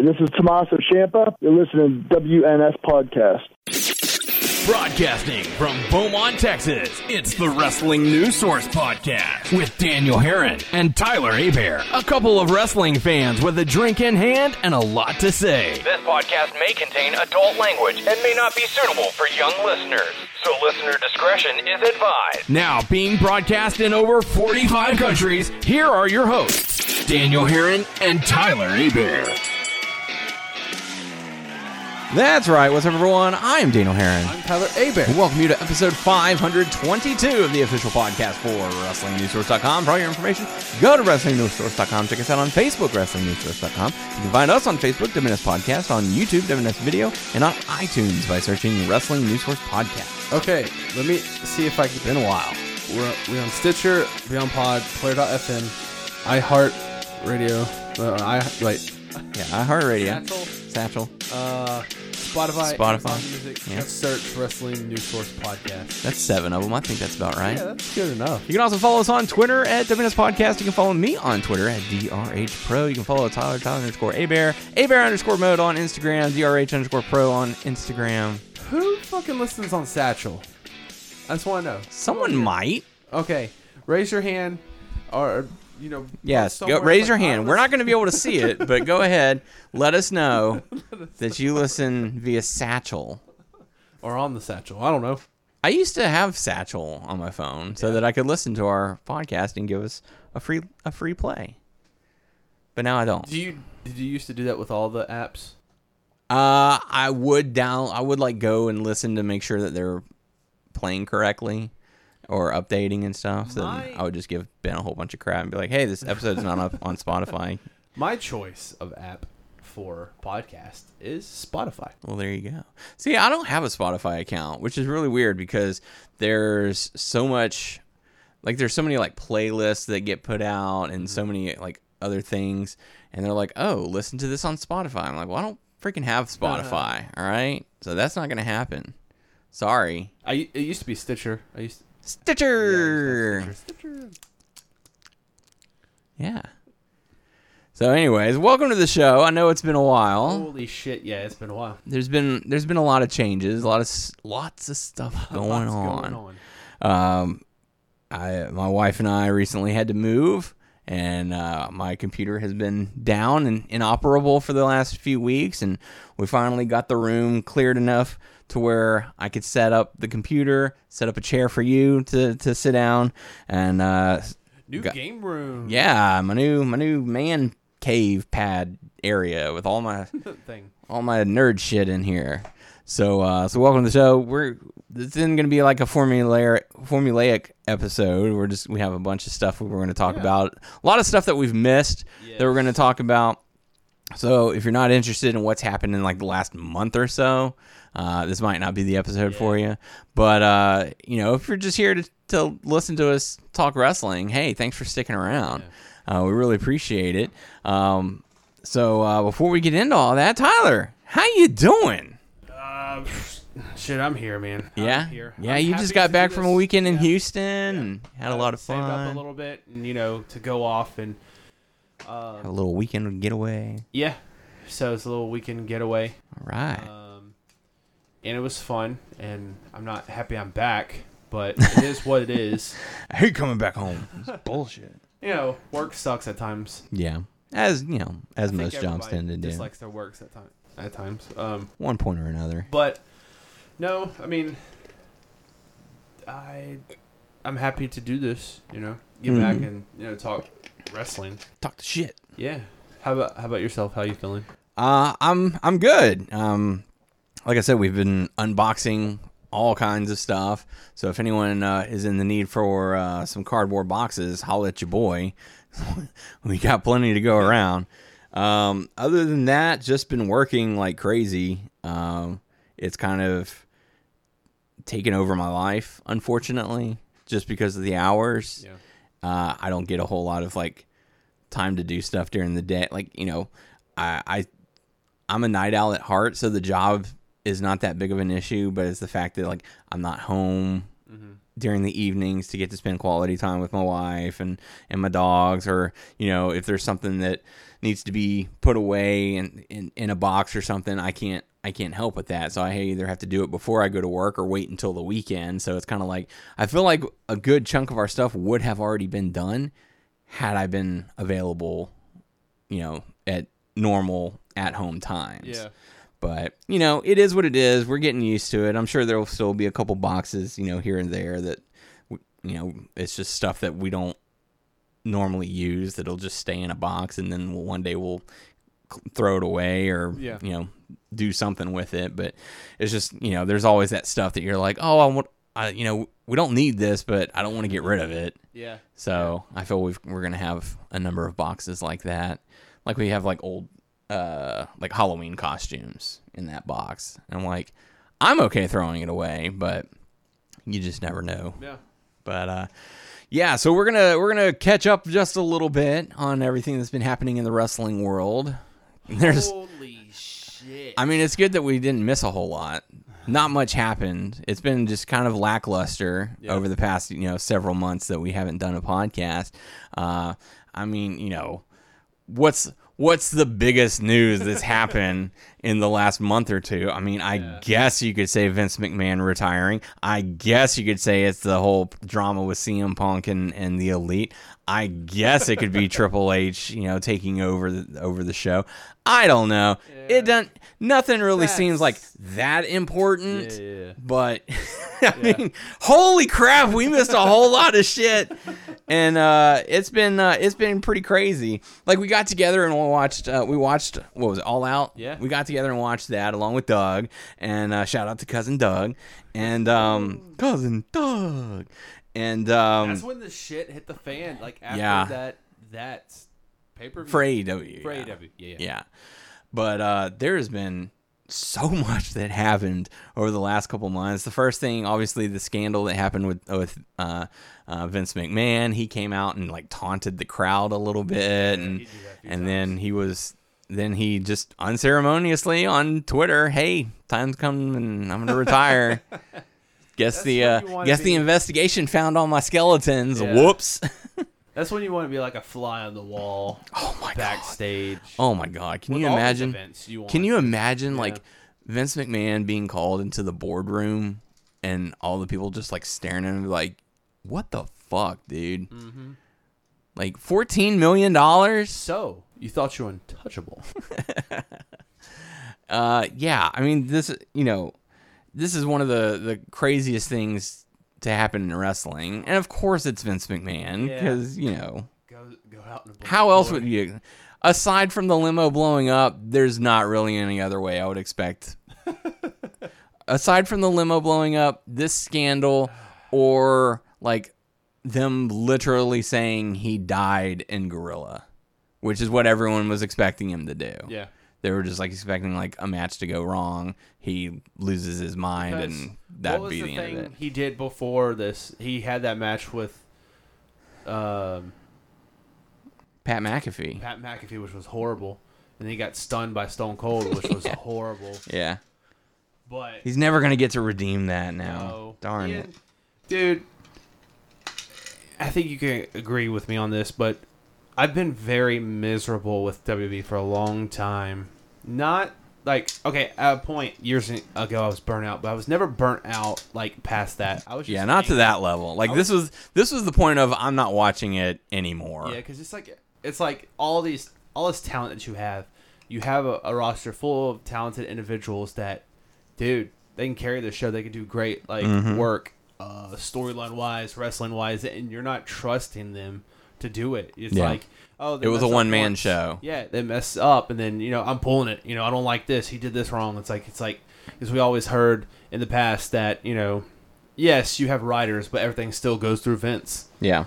And this is Tommaso Ciampa. You're listening to WNS Podcast. Broadcasting from Beaumont, Texas, it's the Wrestling News Source Podcast with Daniel Herron and Tyler Abear, a couple of wrestling fans with a drink in hand and a lot to say. This podcast may contain adult language and may not be suitable for young listeners, so listener discretion is advised. Now, being broadcast in over 45 countries, here are your hosts, Daniel Herron and Tyler Abear. That's right. What's up, everyone? I am Daniel Herron. I'm Tyler Abear. And welcome you to episode 522 of the official podcast for WrestlingNewsSource.com. For all your information, go to WrestlingNewsSource.com. Check us out on Facebook, WrestlingNewsSource.com. You can find us on Facebook, WNS Podcast, on YouTube, WNS Video, and on iTunes by searching Wrestling News Source Podcast. Okay, let me see if I can. It's been a while. We're, we're on Stitcher, Beyond Pod, Player.fm, iHeart Radio, uh, I wait, Yeah, iHeartRadio. Satchel, uh, Spotify, Spotify. Amazon Music. Yeah. Search Wrestling News Source Podcast. That's seven of them. I think that's about right. Yeah, that's good enough. You can also follow us on Twitter at WNS Podcast. You can follow me on Twitter at DRH Pro. You can follow Tyler, Tyler underscore Abear, Abear underscore mode on Instagram, DRH underscore Pro on Instagram. Who fucking listens on Satchel? I just want to know. Someone might. Okay, raise your hand, or you know. Yes, go, raise like, your I hand. We're not going to be able to see it, but go ahead. Let us know that you listen via Satchel. or on the Satchel. I don't know. I used to have Satchel on my phone so that I could listen to our podcast and give us a free a free play. But now I don't. Do you did you used to do that with all the apps? Uh, I would down. I would like go and listen to make sure that they're playing correctly or updating and stuff. So My- I would just give Ben a whole bunch of crap and be like, "Hey, this episode's not up on Spotify." My choice of app for podcast is Spotify. Well, there you go. See, I don't have a Spotify account, which is really weird because there's so much, like, there's so many like playlists that get put out and so mm-hmm. many like other things, and they're like, "Oh, listen to this on Spotify." I'm like, "Well, I don't freaking have Spotify." All right, so that's not gonna happen. Sorry. I it used to be Stitcher. I used Stitcher. yeah, Stitcher. Yeah. So, anyways, welcome to the show. I know it's been a while. Holy shit! Yeah, it's been a while. There's been there's been a lot of changes, a lot of s- lots of stuff going on. Going on. Um, I my wife and I recently had to move, and uh, my computer has been down and inoperable for the last few weeks, and we finally got the room cleared enough to where I could set up the computer, set up a chair for you to to sit down, and uh, New Got- game room. yeah, my new my new man cave pad area with all my Thing. all my nerd shit in here. So uh so welcome to the show. We're this isn't gonna be like a formulaic formulaic episode. We're just we have a bunch of stuff we're gonna talk about. A lot of stuff that we've missed that we're gonna talk about. So if you're not interested in what's happened in like the last month or so, uh, this might not be the episode for you. But uh, you know, if you're just here to, to listen to us talk wrestling, hey, thanks for sticking around. Uh, we really appreciate it. Um, so uh, before we get into all that, Tyler, how you doing? Shit, I'm here, man. Yeah, here. yeah. I'm you just got back from a weekend in Yeah. Houston and had a lot of Saved up a little bit, and you know, to go off and Had a little weekend getaway. yeah. So it's a little weekend getaway, All right. um, and it was fun. And I'm not happy I'm back, but it is what it is. I hate coming back home. It's bullshit. You know, work sucks at times. Yeah, as you know, as I most jobs tend to do, Dislikes their works at time at times. Um, one point or another. But no, I mean, I I'm happy to do this. You know, get back Mhm. and you know talk wrestling. Talk the shit. Yeah. How about how about yourself? How you feeling? Uh, I'm I'm good. Um, like I said, we've been unboxing all kinds of stuff. So if anyone uh, is in the need for uh, some cardboard boxes, holla at your boy. we got plenty to go around. Um, other than that, just been working like crazy. Um, it's kind of taken over my life, unfortunately, just because of the hours. Yeah. Uh, I don't get a whole lot of like time to do stuff during the day. Like you know, I, I I'm a night owl at heart, so the job is not that big of an issue. But it's the fact that like I'm not home during the evenings to get to spend quality time with my wife and and my dogs or you know if there's something that needs to be put away in, in, in a box or something i can't i can't help with that. So i either have to do it before i go to work or wait until the weekend. So it's kind of like i feel like a good chunk of our stuff would have already been done had i been available you know at normal at home times. Yeah. but you know it is what it is. We're getting used to it. I'm sure there'll still be a couple boxes you know here and there that you know it's just stuff that we don't normally use that'll just stay in a box and then one day we'll throw it away or Yeah. you know do something with it but it's just you know there's always that stuff that you're like oh i want I, you know we don't need this but i don't want to get rid of it Yeah. so I feel we've, we're gonna have a number of boxes like that, like we have like old, uh, like Halloween costumes in that box. And I'm like, I'm okay throwing it away, but you just never know. Yeah. But uh, yeah, so we're gonna we're gonna catch up just a little bit on everything that's been happening in the wrestling world. There's, Holy shit. I mean, it's good that we didn't miss a whole lot. Not much happened. It's been just kind of lackluster Yeah. over the past, you know, several months that we haven't done a podcast. Uh, I mean, you know, what's what's the biggest news that's happened in the last month or two? I mean, I guess you could say Vince McMahon retiring. I guess you could say it's the whole drama with CM Punk and, and the Elite. I guess it could be Triple H, you know, taking over the, over the show. I don't know. It doesn't. Nothing really seems like that important. Yeah, yeah, yeah. But I mean, holy crap, we missed a whole lot of shit, and uh, it's been uh, it's been pretty crazy. Like we got together and we watched uh, we watched what was it All Out? Yeah. we got together and watched that along with Doug, and uh, shout out to cousin Doug and um, cousin Doug, and um, That's when the shit hit the fan. Like after Yeah. that that pay per view. for AEW, For yeah. AEW. Yeah. yeah. Yeah. But uh, there has been so much that happened over the last couple months. The first thing, obviously, the scandal that happened with with uh, uh, Vince McMahon. He came out and like taunted the crowd a little bit, and he did that a few and then he was then he just unceremoniously on Twitter, "Hey, time's come and I'm gonna retire." Guess the uh, guess the investigation found all my skeletons. Yeah. Whoops. That's when you want to be like a fly on the wall. Oh my god. backstage. Oh my god. Can With you imagine? you Can you imagine like Vince McMahon being called into the boardroom and all the people just like staring at him like, "What the fuck, dude?" Mm-hmm. Like fourteen million dollars? So you thought you were untouchable. Uh, yeah. I mean, this you know, this is one of the the craziest things to happen in wrestling, and of course it's Vince McMahon Yeah. because you know go go out in how else would you? Aside from the limo blowing up, there's not really any other way I would expect. Aside from the limo blowing up, this scandal, or like them literally saying he died in Gorilla, which is what everyone was expecting him to do. Yeah. They were just like expecting like a match to go wrong. He loses his mind, Because and that'd be the end of it. he did before this? He had that match with um, Pat McAfee. Pat McAfee, which was horrible, and then he got stunned by Stone Cold, which was horrible. Yeah, But he's never gonna get to redeem that now. no. Darn it. dude. I think you can agree with me on this, but I've been very miserable with WWE for a long time. Not like okay, at a point years ago I was burnt out, but I was never burnt out like past that. I was just Yeah, not to that level. Like this was this was the point of I'm not watching it anymore. Yeah, because it's like it's like all these all this talent that you have. You have a, a roster full of talented individuals that, dude, they can carry the show. They can do great like Mm-hmm. work, uh, storyline wise, wrestling wise, and you're not trusting them to do it. It's Yeah. like oh, It was a one-man show. Yeah, they mess up, and then you know I'm pulling it. You know I don't like this. He did this wrong. It's like it's like because we always heard in the past that you know, yes, you have writers, but everything still goes through Vince. Yeah.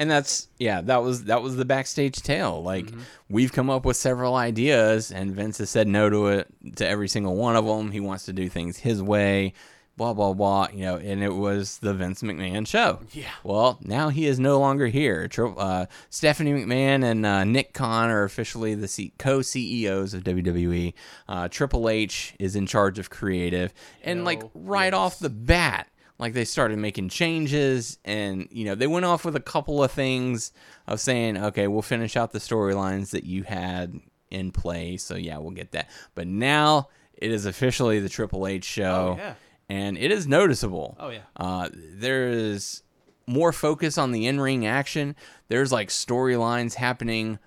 And that's yeah, that was that was the backstage tale. Like mm-hmm. we've come up with several ideas and Vince has said no to it to every single one of them. He wants to do things his way, blah blah blah, you know, and it was the Vince McMahon show. Yeah. Well, now he is no longer here. Uh, Stephanie McMahon and uh, Nick Khan are officially the C- co-CEOs of WWE. Uh, Triple H is in charge of creative, and like right yes. off the bat, like they started making changes and you know they went off with a couple of things of saying okay we'll finish out the storylines that you had in play so yeah we'll get that but now it is officially the triple h show Oh, yeah. And it is noticeable Oh, yeah. uh, there is more focus on the in-ring action there's like storylines happening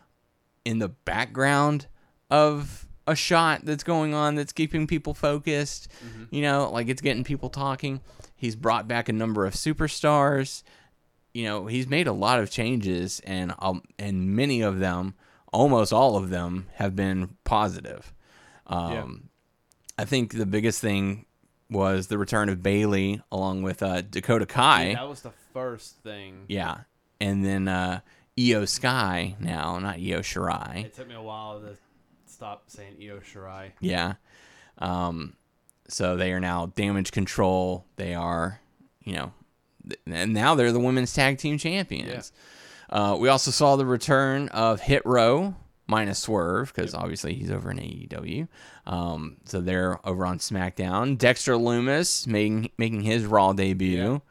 in the background of a shot that's going on that's keeping people focused. You know, like it's getting people talking. He's brought back a number of superstars. You know, he's made a lot of changes, and um, and many of them, almost all of them, have been positive. Um, I think the biggest thing was the return of Bayley along with uh, Dakota Kai. Dude, that was the first thing. Yeah. And then uh Iyo Sky now, not Io Shirai. It took me a while to stop saying Io Shirai. Yeah. Um so they are now damage control. They are, you know, th- and now they're the women's tag team champions. Uh, we also saw the return of Hit Row minus Swerve because obviously he's over in AEW. Um, so they're over on SmackDown. Dexter Lumis making making his Raw debut,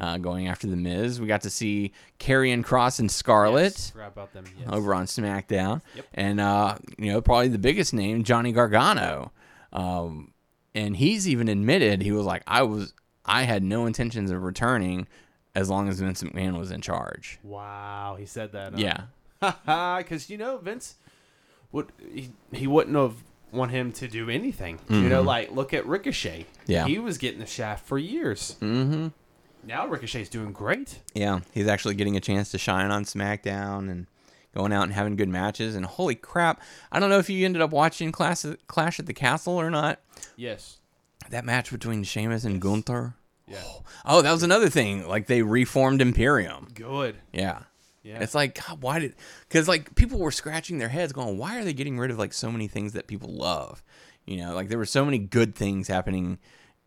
uh, going after the Miz. We got to see Karrion Kross and Scarlett Yes, them. Yes. over on SmackDown, Yep. and uh, you know probably the biggest name, Johnny Gargano, um, and he's even admitted he was like, I was, I had no intentions of returning as long as Vince McMahon was in charge. Wow, he said that. Yeah, because you know Vince would he, he wouldn't have want him to do anything. You know, like look at Ricochet. Mm-hmm. Yeah. he was getting the shaft for years. Mm-hmm. Now Ricochet's doing great. yeah, he's actually getting a chance to shine on SmackDown and going out and having good matches. And holy crap, I don't know if you ended up watching Clash Clash at the Castle or not. Yes. That match between Sheamus and Gunther. Yeah. Oh, that was another thing. Like they reformed Imperium. Good. Yeah. Yeah. It's like, God, why did? Because like people were scratching their heads, going, "Why are they getting rid of like so many things that people love?" You know, like there were so many good things happening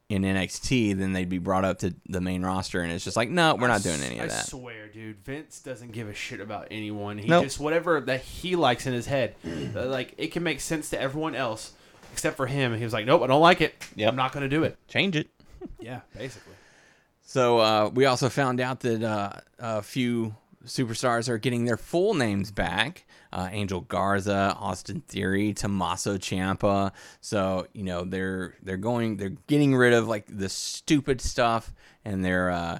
in NXT, then they'd be brought up to the main roster, and it's just like, no, we're not doing any I of that. swear, dude, Vince doesn't give a shit about anyone. He Nope. just whatever that he likes in his head, uh, like it can make sense to everyone else except for him. He was like, "Nope, I don't like it. Yep. I'm not going to do it." Change it. Yeah, basically. So uh, we also found out that uh, a few superstars are getting their full names back. Uh, Angel Garza, Austin Theory, Tommaso Ciampa. So you know they're they're going they're getting rid of like the stupid stuff and they're uh,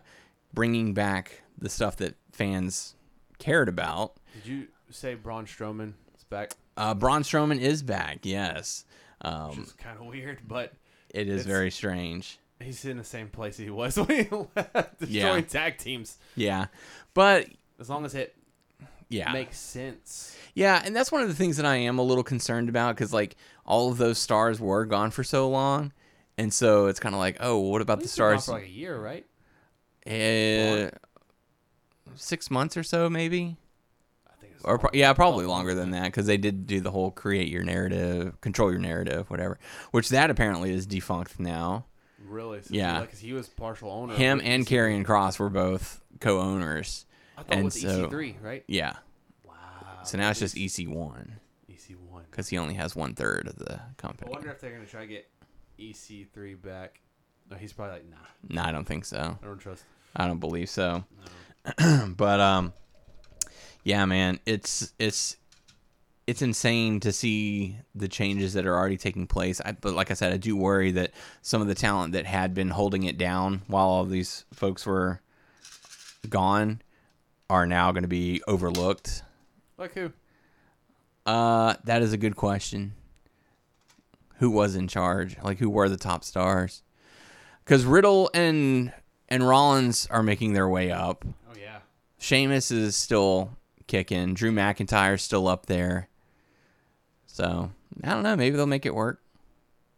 bringing back the stuff that fans cared about. Did you say Braun Strowman is back? Uh, Braun Strowman is back. Yes, um, Which is kind of weird, but it is very strange. he's in the same place he was when he left, destroying Yeah. tag teams. Yeah, but As long as it yeah, makes sense. Yeah, and that's one of the things that I am a little concerned about because like all of those stars were gone for so long, and so it's kind of like, oh, what about the He's been gone stars? for like a year, right? Eh, six months or so, maybe, I think or pro- yeah, probably longer than that because they did do the whole create your narrative, control your narrative, whatever. Which that apparently is defunct now. Really? So Yeah. because he was partial owner. Him and EC3. Karrion Kross were both co-owners. I thought and with so- EC3, right? Yeah, Wow. so now it's just EC one EC1. because he only has one third of the company. I wonder if they're gonna try to get EC3 back. No, he's probably like, nah, No, I don't think so. I don't trust. I don't believe so. but um yeah, man, it's it's it's insane to see the changes that are already taking place. I, but like I said, I do worry that some of the talent that had been holding it down while all these folks were gone are now going to be overlooked. Like who? Uh, that is a good question. Who was in charge? Like, who were the top stars? Because Riddle and and Rollins are making their way up. Oh yeah. Sheamus is still kicking. Drew McIntyre's still up there. So I don't know. Maybe they'll make it work.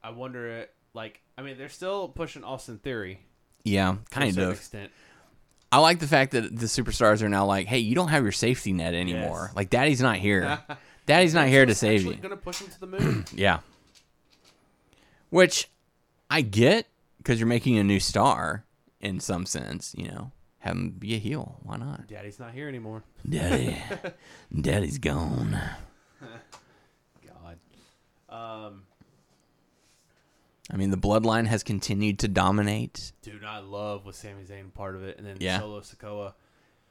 I wonder. It, like, I mean, they're still pushing Austin Theory. Yeah, kind of. Extent. I like the fact that the superstars are now like, hey, you don't have your safety net anymore. Yes. Like, Daddy's not here. Daddy's not here to save you. Going to push him to the moon. Yeah. Which I get because you're making a new star in some sense, you know. Have him be a heel. Why not? Daddy's not here anymore. Daddy. Daddy's gone. God. Um. I mean, the bloodline has continued to dominate. Dude, I love with Sami Zayn part of it, and then Yeah. Solo Sikoa.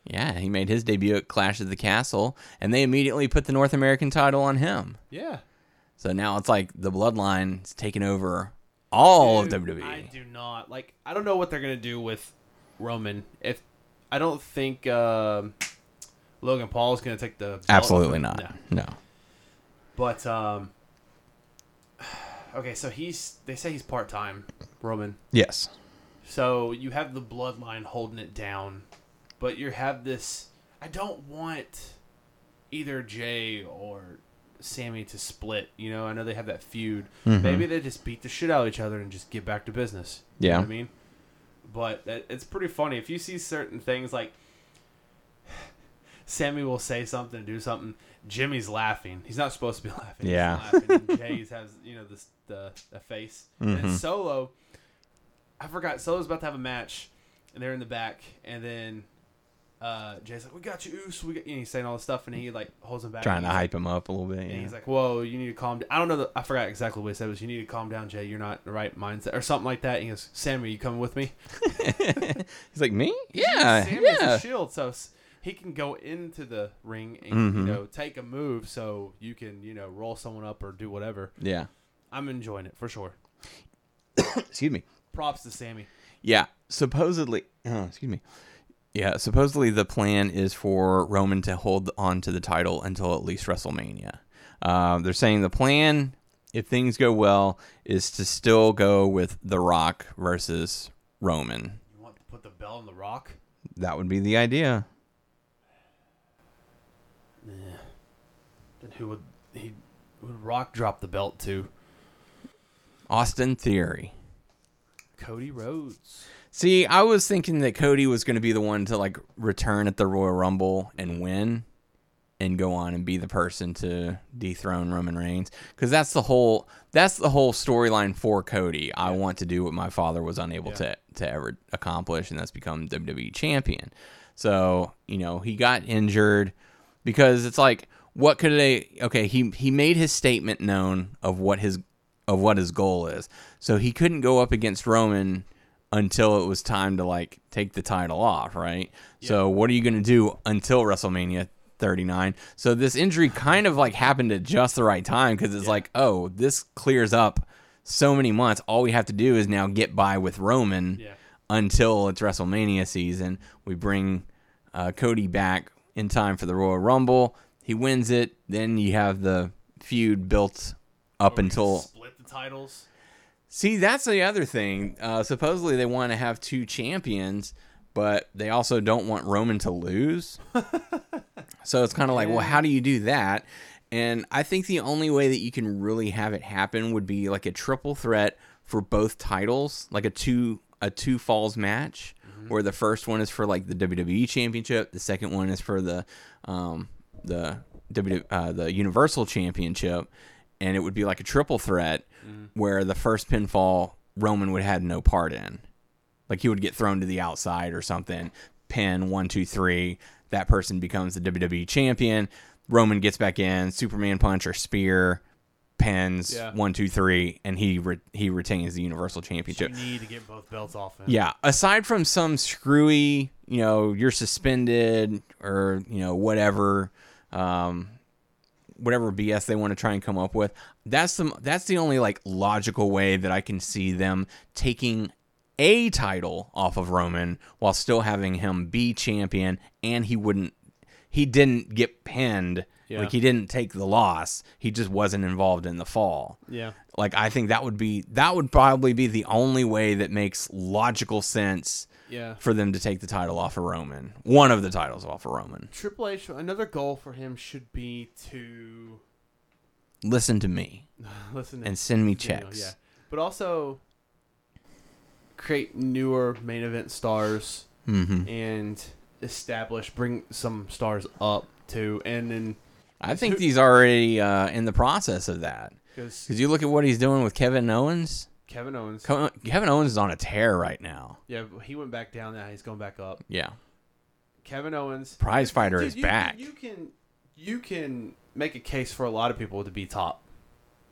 Yeah, he made his debut at Clash of the Castle, and they immediately put the North American title on him. Yeah. So now it's like the bloodline is taking over all Dude, of. WWE. I do not like. I don't know what they're gonna do with Roman. If I don't think um, Logan Paul is gonna take the Absolutely not. No. No. But um. Okay, so he's. They say he's part time, Roman. Yes. So you have the bloodline holding it down, but you have this. I don't want either Jay or Sami to split. You know, I know they have that feud. Mhm. Maybe they just beat the shit out of each other and just get back to business. You know Yeah. what I mean, but it's pretty funny if you see certain things like Sami will say something, do something. Jimmy's laughing. He's not supposed to be laughing. He's Yeah. laughing. And Jay's has you know this the the face. Mhm. And Solo, I forgot. Solo's about to have a match, and they're in the back, and then uh, Jay's like, "We got you, Uce." We got," and he's saying all this stuff, and he like holds him back. Trying to he's hype him up a little bit. and he's like, "Whoa, you need to calm down." I don't know. The, I forgot exactly what he said. It was you need to calm down, Jay. You're not in the right mindset, or something like that. And he goes, "Sami, are you coming with me?" he's like, me? Yeah. Sami's a Yeah. shield, so he can go into the ring and Mhm. you know take a move, so you can you know roll someone up or do whatever. Yeah. I'm enjoying it for sure. Excuse me. Props to Sami. Yeah, supposedly, oh, excuse me. Yeah, supposedly the plan is for Roman to hold on to the title until at least WrestleMania. Um, they're saying the plan, if things go well, is to still go with The Rock versus Roman. You want to put the bell on the Rock? That would be the idea. Then who would he would Rock drop the belt to? Austin Theory. Cody Rhodes. See, I was thinking that Cody was going to be the one to like return at the Royal Rumble and win and go on and be the person to dethrone Roman Reigns cuz that's the whole that's the whole storyline for Cody. I want to do what my father was unable Yeah. to to ever accomplish and that's become WWE champion. So, you know, he got injured because it's like what could they okay, he he made his statement known of what his of what his goal is. So he couldn't go up against Roman until it was time to like take the title off, right? So what are you going to do until WrestleMania 39? So this injury kind of like happened at just the right time cuz it's like, oh, this clears up so many months. All we have to do is now get by with Roman Yeah. until it's WrestleMania season. We bring uh, Cody back in time for the Royal Rumble. He wins it. Then you have the feud built up Are we gonna until split the titles. See, that's the other thing. Uh, supposedly they want to have two champions, but they also don't want Roman to lose. so it's kind of like, well, how do you do that? And I think the only way that you can really have it happen would be like a triple threat for both titles, like a two a two falls match, where the first one is for like the WWE Championship, the second one is for the um, the W uh, the Universal Championship, and it would be like a triple threat where the first pinfall Roman would have no part in. Like he would get thrown to the outside or something, pin one, two, three. That person becomes the WWE champion. Roman gets back in, Superman punch or spear, pins Yeah. one, two, three, and he re- he retains the Universal You Championship. need to get both belts off him. Yeah, aside from some screwy, you know, you're suspended or you know whatever, um, whatever BS they want to try and come up with. That's the that's the only like logical way that I can see them taking a title off of Roman while still having him be champion, and he wouldn't. He didn't get pinned. Yeah. Like he didn't take the loss. He just wasn't involved in the fall. Yeah. Like I think that would be that would probably be the only way that makes logical sense Yeah. for them to take the title off of Roman. One of the titles off of Roman. Triple H. Another goal for him should be to Listen to me listen to and send me checks. yeah, but also create newer main event stars hmm and establish, bring some stars up too, and then I think he's already uh, in the process of that. Because you look at what he's doing with Kevin Owens. Kevin Owens, Kevin Owens is on a tear right now. yeah, he went back down. Now he's going back up. Yeah. Kevin Owens, Prize fighter Dude, is you, back. You can you can make a case for a lot of people to be top.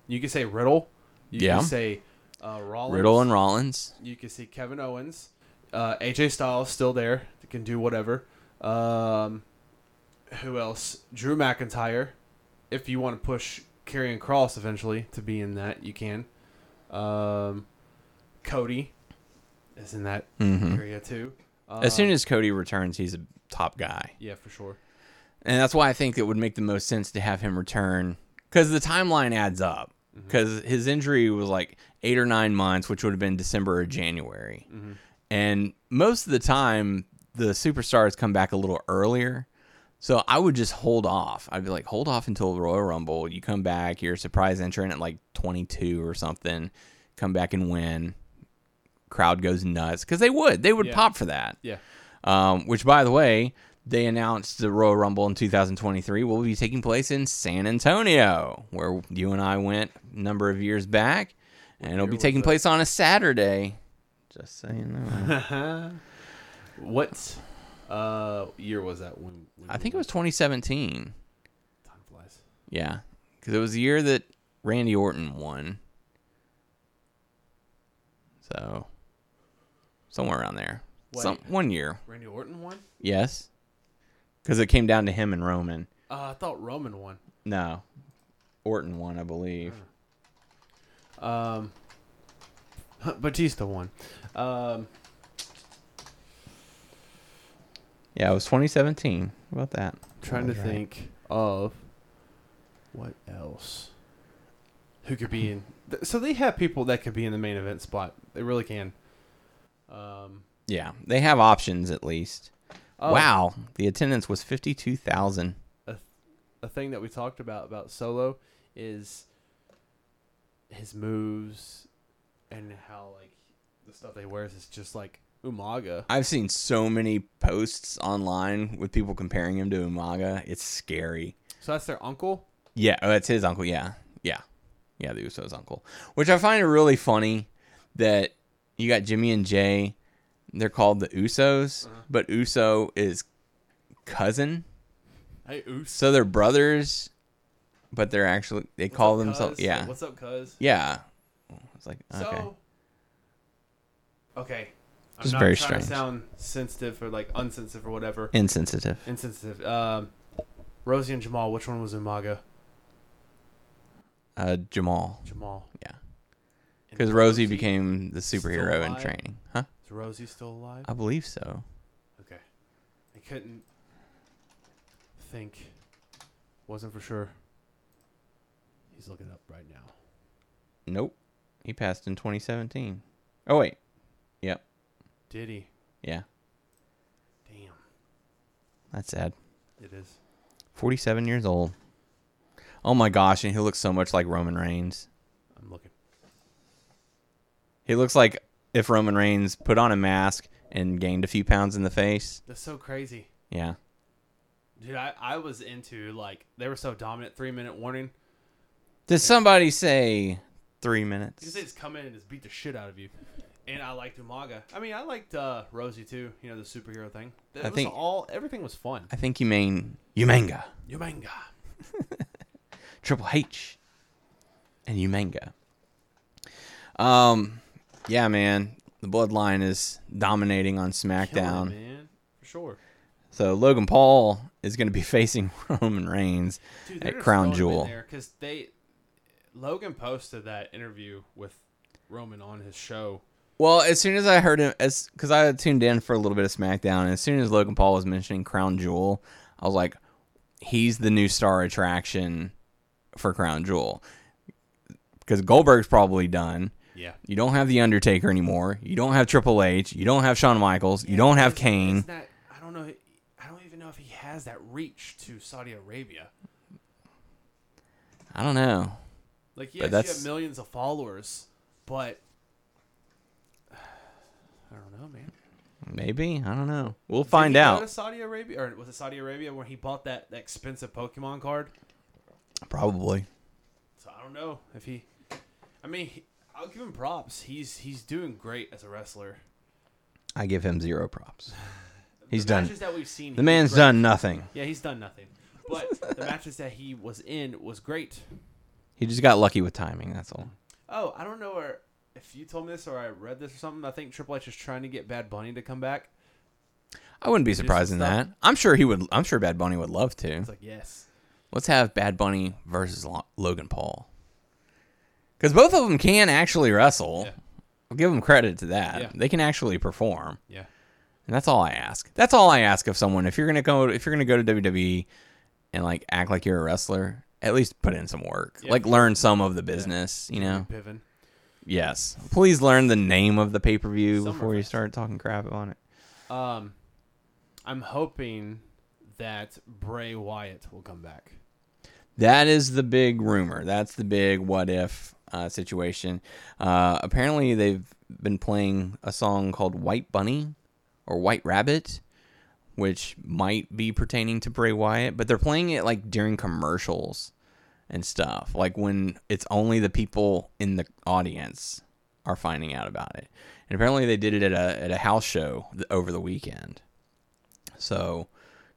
You can say Riddle. You Yeah. can say Uh, Rollins. Riddle and Rollins. You can see Kevin Owens. Uh, AJ Styles still there. Can do whatever. Um, who else? Drew McIntyre. If you want to push Karrion Kross eventually to be in that, you can. Um, Cody is in that Mhm. area too. Um, As soon as Cody returns, he's a top guy. yeah, for sure. And that's why I think it would make the most sense to have him return because the timeline adds up. Because his injury was like eight or nine months, which would have been December or January. And most of the time, the superstars come back a little earlier. So I would just hold off. I'd be like, hold off until Royal Rumble. You come back, you're a surprise entrant at like 22 or something. Come back and win. Crowd goes nuts because they would. They would Yeah. pop for that. Yeah. Um, which, by the way, they announced the Royal Rumble in 2023 will be taking place in San Antonio, where you and I went a number of years back, and it'll be taking place on a Saturday. Just saying. What uh, year was that? When, when I think it was 2017. Time flies. Yeah, because it was the year that Randy Orton won. So, somewhere around there. Some one year, Randy Orton won. yes, because it came down to him and Roman. Uh, I thought Roman won. No, Orton won, I believe. Um, Batista won. Um, Yeah, it was 2017. How about that? I'm trying to right. think of what else. Who could be in? th- So they have people that could be in the main event spot. They really can. Um, Yeah, they have options at least. oh, Wow, the attendance was 52,000. a a thing that we talked about about Solo is his moves and how like the stuff they wears is just like Umaga. I've seen so many posts online with people comparing him to Umaga. It's scary. So that's their uncle. Yeah, oh, that's his uncle. Yeah, yeah, yeah. The Usos' uncle, which I find it really funny that you got Jimmy and Jay. They're called the Usos, uh-huh. but Uso is cousin, Hey, Us. so they're brothers, but they're actually they What's call up, themselves. cuz? Yeah, What's up, cuz? yeah. It's like okay. So, okay. I'm Just not very trying to strange. sound sensitive or like unsensitive or whatever. insensitive. Insensitive. Um, Rosey and Jamal. Which one was Umaga? Uh, Jamal, Jamal. Yeah. Because Rosey became the superhero in training, huh? Is Rosey still alive? I believe so. Okay. I couldn't think. Wasn't for sure. He's looking up right now. Nope, he passed in 2017. Oh wait, yep, Did he? yeah, Damn. that's sad. It is. 47 years old. Oh my gosh, and he looks so much like Roman Reigns. I'm looking. He looks like if Roman Reigns put on a mask and gained a few pounds in the face. That's so crazy. Yeah. Dude, I, I was into like they were so dominant. Three minute warning. Did somebody say three minutes? You say just come in and just beat the shit out of you. And I liked Umaga. I mean, I liked uh, Rosey too. You know the superhero thing. It I was think- all everything was fun. I think you mean Umanga. Umanga. Triple H and Umanga. Um, yeah, man, the Bloodline is dominating on it, SmackDown. man, for sure. So Logan Paul is going to be facing Roman Reigns Dude, at Crown Jewel. because they Logan posted that interview with Roman on his show. Well, as soon as I heard him, as because I tuned in for a little bit of SmackDown, and as soon as Logan Paul was mentioning Crown Jewel, I was like, he's the new star attraction for Crown Jewel. Because Goldberg's probably done. Yeah. You don't have the Undertaker anymore. You don't have Triple H. You don't have Shawn Michaels. You don't have Kane. I don't know. I don't even know if he has that reach to Saudi Arabia. I don't know. Like, yes, you that's- have millions of followers, but I don't know, man. Maybe I don't know. We'll Did find he go out. to Saudi Arabia, or was it Saudi Arabia where he bought that, that expensive Pokemon card? Probably. So I don't know if he. I mean, he, I'll give him props. He's he's doing great as a wrestler. I give him zero props. He's the done. That we've seen, The man's done nothing. Yeah, he's done nothing. But the matches that he was in was great. He just got lucky with timing. That's all. Oh, I don't know where if you told me this or I read this or something, I think Triple H is trying to get Bad Bunny to come back. I wouldn't be surprised in that. I'm sure he would. I'm sure Bad Bunny would love to. It's like yes. Let's have Bad Bunny versus Logan Paul. Because both of them can actually wrestle. Yeah. I'll give them credit to that. Yeah. They can actually perform. Yeah. And that's all I ask. That's all I ask of someone. If you're gonna go, if you're gonna go to WWE and like act like you're a wrestler, at least put in some work. Yeah. Like learn some of the business. You know. Piven. Yes. Please learn the name of the pay per view before you start talking crap on it. Um, I'm hoping that Bray Wyatt will come back. That is the big rumor. That's the big what if uh, situation. Uh, apparently, they've been playing a song called White Bunny or White Rabbit, which might be pertaining to Bray Wyatt, but they're playing it like during commercials and stuff, like when it's only the people in the audience are finding out about it. And apparently, they did it at a at a house show over the weekend. So,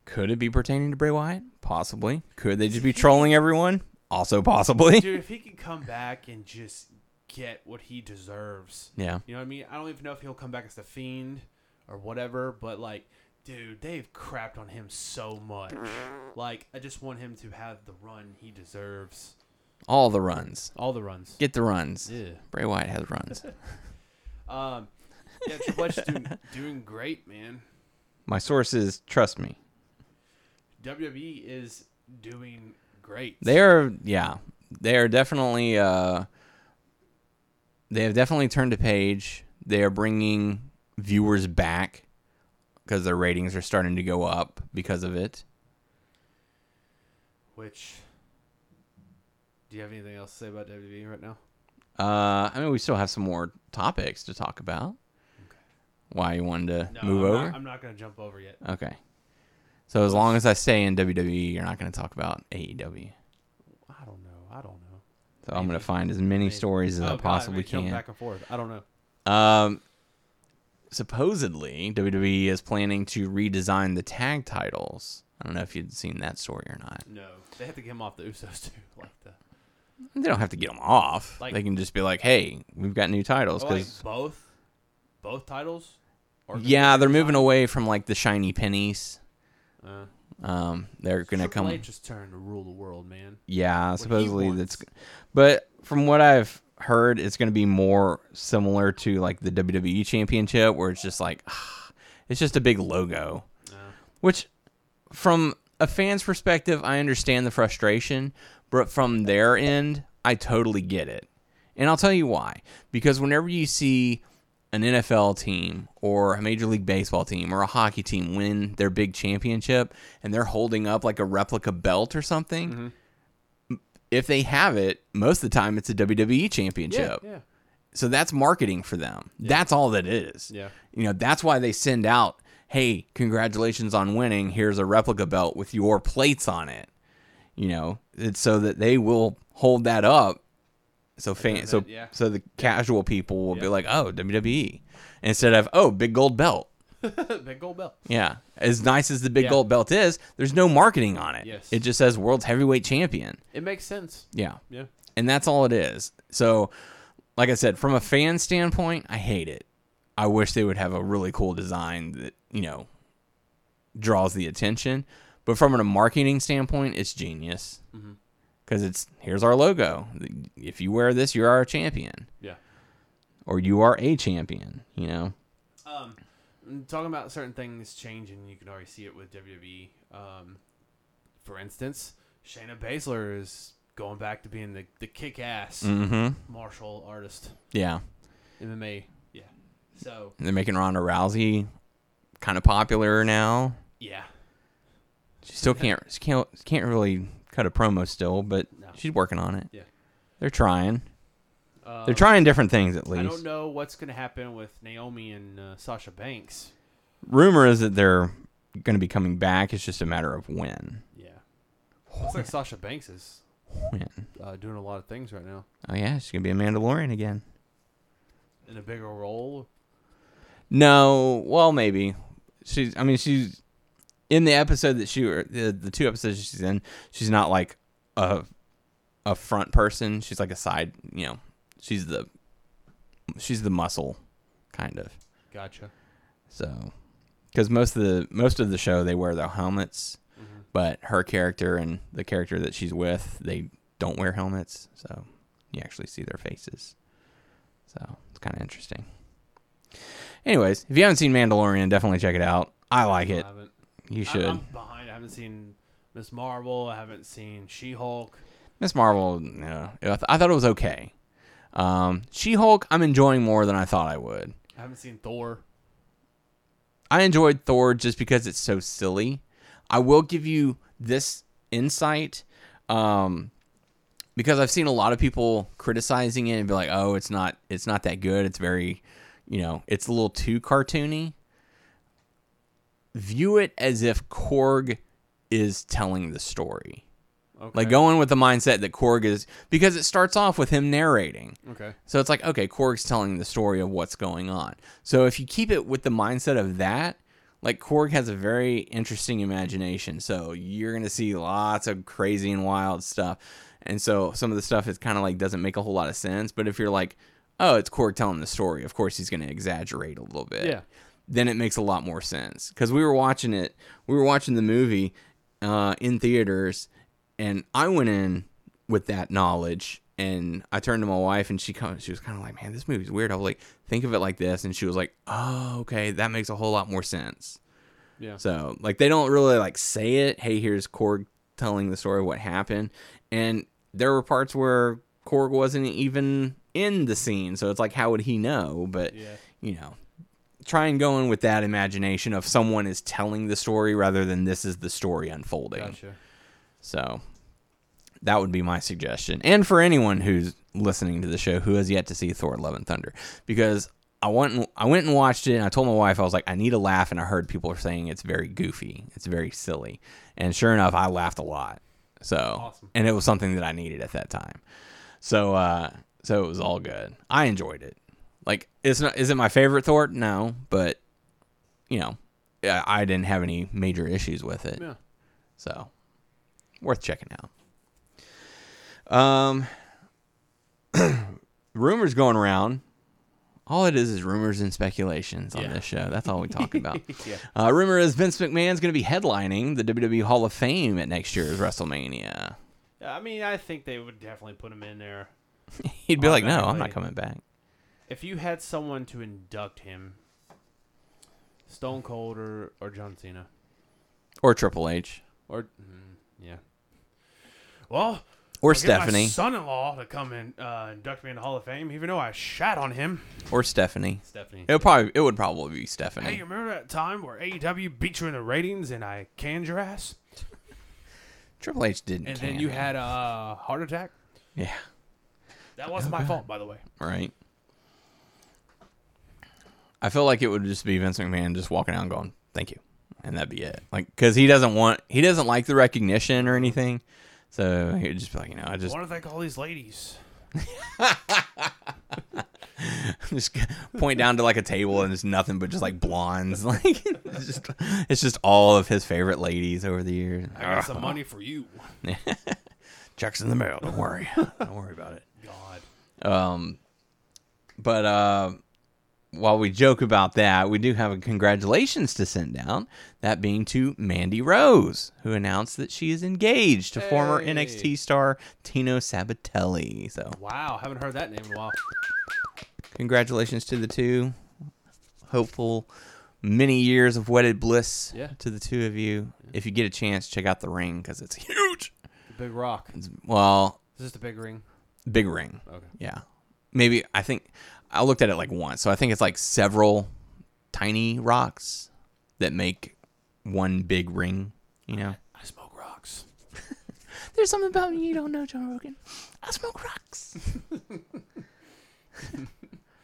could it be pertaining to Bray Wyatt? Possibly. Could they just be trolling everyone? Also, possibly. Dude, if he could come back and just get what he deserves, Yeah. you know what I mean? I don't even know if he'll come back as the Fiend or whatever, but like, dude, they've crapped on him so much. Like, I just want him to have the run he deserves. All the runs. All the runs. Get the runs. Yeah. Bray Wyatt has runs. Um, yeah, Triple H is doing, doing great, man. My sources trust me. WWE is doing great. They are, yeah, they are definitely. Uh, they have definitely turned a page. They are bringing viewers back because their ratings are starting to go up because of it. Which, do you have anything else to say about WWE right now? Uh, I mean, we still have some more topics to talk about. Okay. Why you wanted to No, move I'm over? Not, I'm not going to jump over yet. Okay. So as long as I stay in WWE, you're not going to talk about AEW. I don't know. I don't know. So I'm going to find as many Maybe. stories as Oh, I God, possibly may jump can. Back and forth. I don't know. Um, supposedly WWE is planning to redesign the tag titles. I don't know if you'd seen that story or not. No, they have to get him off the Usos too. Like the They don't have to get them off. Like- they can just be like, "Hey, we've got new titles." oh, like Because both, both titles. Or yeah, they're moving away from like the shiny pennies. Uh, Um, they're gonna Triple come. H's turn to rule the world, man. Yeah, supposedly that's. But from what I've heard, it's going to be more similar to like the WWE Championship, where it's just like, it's just a big logo. Uh, Which, from a fan's perspective, I understand the frustration, but from their end, I totally get it. And I'll tell you why. Because whenever you see an NFL team or a Major League Baseball team or a hockey team win their big championship and they're holding up like a replica belt or something, if they have it, most of the time it's a WWE championship. yeah, So that's marketing for them. That's all that is. Yeah. You know, that's why they send out, "Hey, congratulations on winning. Here's a replica belt with your plates on it." You know, it's so that they will hold that up. So fan, so yeah. so the casual people will be like, "Oh, WWE," instead of, "Oh, big gold belt." big gold belt. Yeah, as nice as the big Yeah. gold belt is, there's no marketing on it. Yes. It just says world's heavyweight champion. It makes sense. Yeah Yeah. and that's all it is. So, like I said, from a fan standpoint, I hate it. I wish they would have a really cool design that you know draws the attention. But from a marketing standpoint, it's genius because it's here's our logo. If you wear this, you're our champion, Yeah. or you are a champion. You know, Um, talking about certain things changing, you can already see it with WWE. Um, for instance, Shayna Baszler is going back to being the, the kick ass mm-hmm. martial artist, yeah. MMA. Yeah. So, And they're making Ronda Rousey kind of popular now. yeah. She still can't she can't can't really cut a promo still, but No. she's working on it. Yeah. They're trying. Um, They're trying different things at least. I don't know what's going to happen with Naomi and uh, Sasha Banks. Rumor is that they're going to be coming back. It's just a matter of when. Yeah. Looks like Sasha Banks is When? uh, doing a lot of things right now Oh yeah, she's going to be a Mandalorian again. in a bigger role. No, well maybe. She's. I mean, she's in the episode that she or the the two episodes she's in. She's not like a a front person. She's like a side. You know, she's the she's the muscle, kind of. Gotcha. So, because most of the most of the show they wear their helmets, mm-hmm. but her character and the character that she's with they don't wear helmets, so you actually see their faces. So it's kind of interesting. Anyways, if you haven't seen Mandalorian, definitely check it out. I like it. I haven't. You should. I'm behind. I haven't seen Miss Marvel. I haven't seen She Hulk. Miss Marvel, no, I, th- I thought it was okay. Um, She Hulk, I'm enjoying more than I thought I would. I haven't seen Thor. I enjoyed Thor just because it's so silly. I will give you this insight um, because I've seen a lot of people criticizing it and be like, "Oh, it's not it's not that good. It's very, you know, it's a little too cartoony." View it as if Korg is telling the story. Okay. Like going with the mindset that Korg is because it starts off with him narrating. Okay. So it's like, okay, Korg's telling the story of what's going on. So if you keep it with the mindset of that, like Korg has a very interesting imagination. So you're gonna see lots of crazy and wild stuff. And so some of the stuff is kind of like doesn't make a whole lot of sense. But if you're like, oh, it's Korg telling the story, of course he's gonna exaggerate a little bit. Yeah. Then it makes a lot more sense because we were watching it. We were watching the movie uh, in theaters, and I went in with that knowledge and I turned to my wife and she come, she was kind of like, "Man, this movie's weird." I was like, "Think of it like this," and she was like, "Oh, okay, that makes a whole lot more sense." Yeah. So like they don't really like say it. Hey, here's Korg telling the story of what happened, and there were parts where Korg wasn't even in the scene, so it's like, how would he know? But Yeah. you know, try and go in with that imagination of someone is telling the story rather than this is the story unfolding. Gotcha. So that would be my suggestion. And for anyone who's listening to the show who has yet to see Thor Love and Thunder. Because I went and I went and watched it and I told my wife I was like, I need a laugh and I heard people are saying it's very goofy. It's very silly. And sure enough, I laughed a lot. So Awesome. and it was something that I needed at that time. So uh so it was all good. I enjoyed it. Like it's not is it my favorite Thor? No, but you know, I I didn't have any major issues with it. Yeah. So, worth checking out. Um, rumors going around. All it is is rumors and speculations on Yeah. this show. That's all we talk about. Yeah. uh, rumor is Vince McMahon's going to be headlining the WWE Hall of Fame at next year's WrestleMania. I mean, I think they would definitely put him in there. He'd be like, "No, I'm not coming back." If you had someone to induct him, Stone Cold or, or John Cena, Or Triple H, or mm, yeah. Well, or I'll get Stephanie, my son-in-law to come and uh, induct me in the Hall of Fame, even though I shat on him. or Stephanie. Stephanie. It would probably it would probably be Stephanie. Hey, you remember that time where AEW beat you in the ratings and I canned your ass? Triple H didn't. And then can you him. had a heart attack? yeah, That wasn't my fault, by the way. right. I feel like it would just be Vince McMahon just walking out and going, "Thank you," and that'd be it. Like, because he doesn't want, he doesn't like the recognition or anything, so he would just be like, you know, I I just want to thank all these ladies. just point down to like a table and it's nothing but just like blondes, like it's just it's just all of his favorite ladies over the years. I got some money for you. Checks in the mail. Don't worry, don't worry about it. God. Um, but uh, while we joke about that, we do have a congratulations to send down. That being to Mandy Rose, who announced that she is engaged to former NXT star Tino Sabbatelli. So, Wow, haven't heard that name in a while. congratulations to the two. Hopeful many years of wedded bliss Yeah. to the two of you. If you get a chance, check out the ring because it's huge. The big rock. It's, well, Is this the big ring? big ring. Okay. Yeah. Maybe I think I looked at it like once. So I think it's like several tiny rocks that make one big ring, you know. I smoke rocks. There's something about me you don't know, John Rogan. I smoke rocks.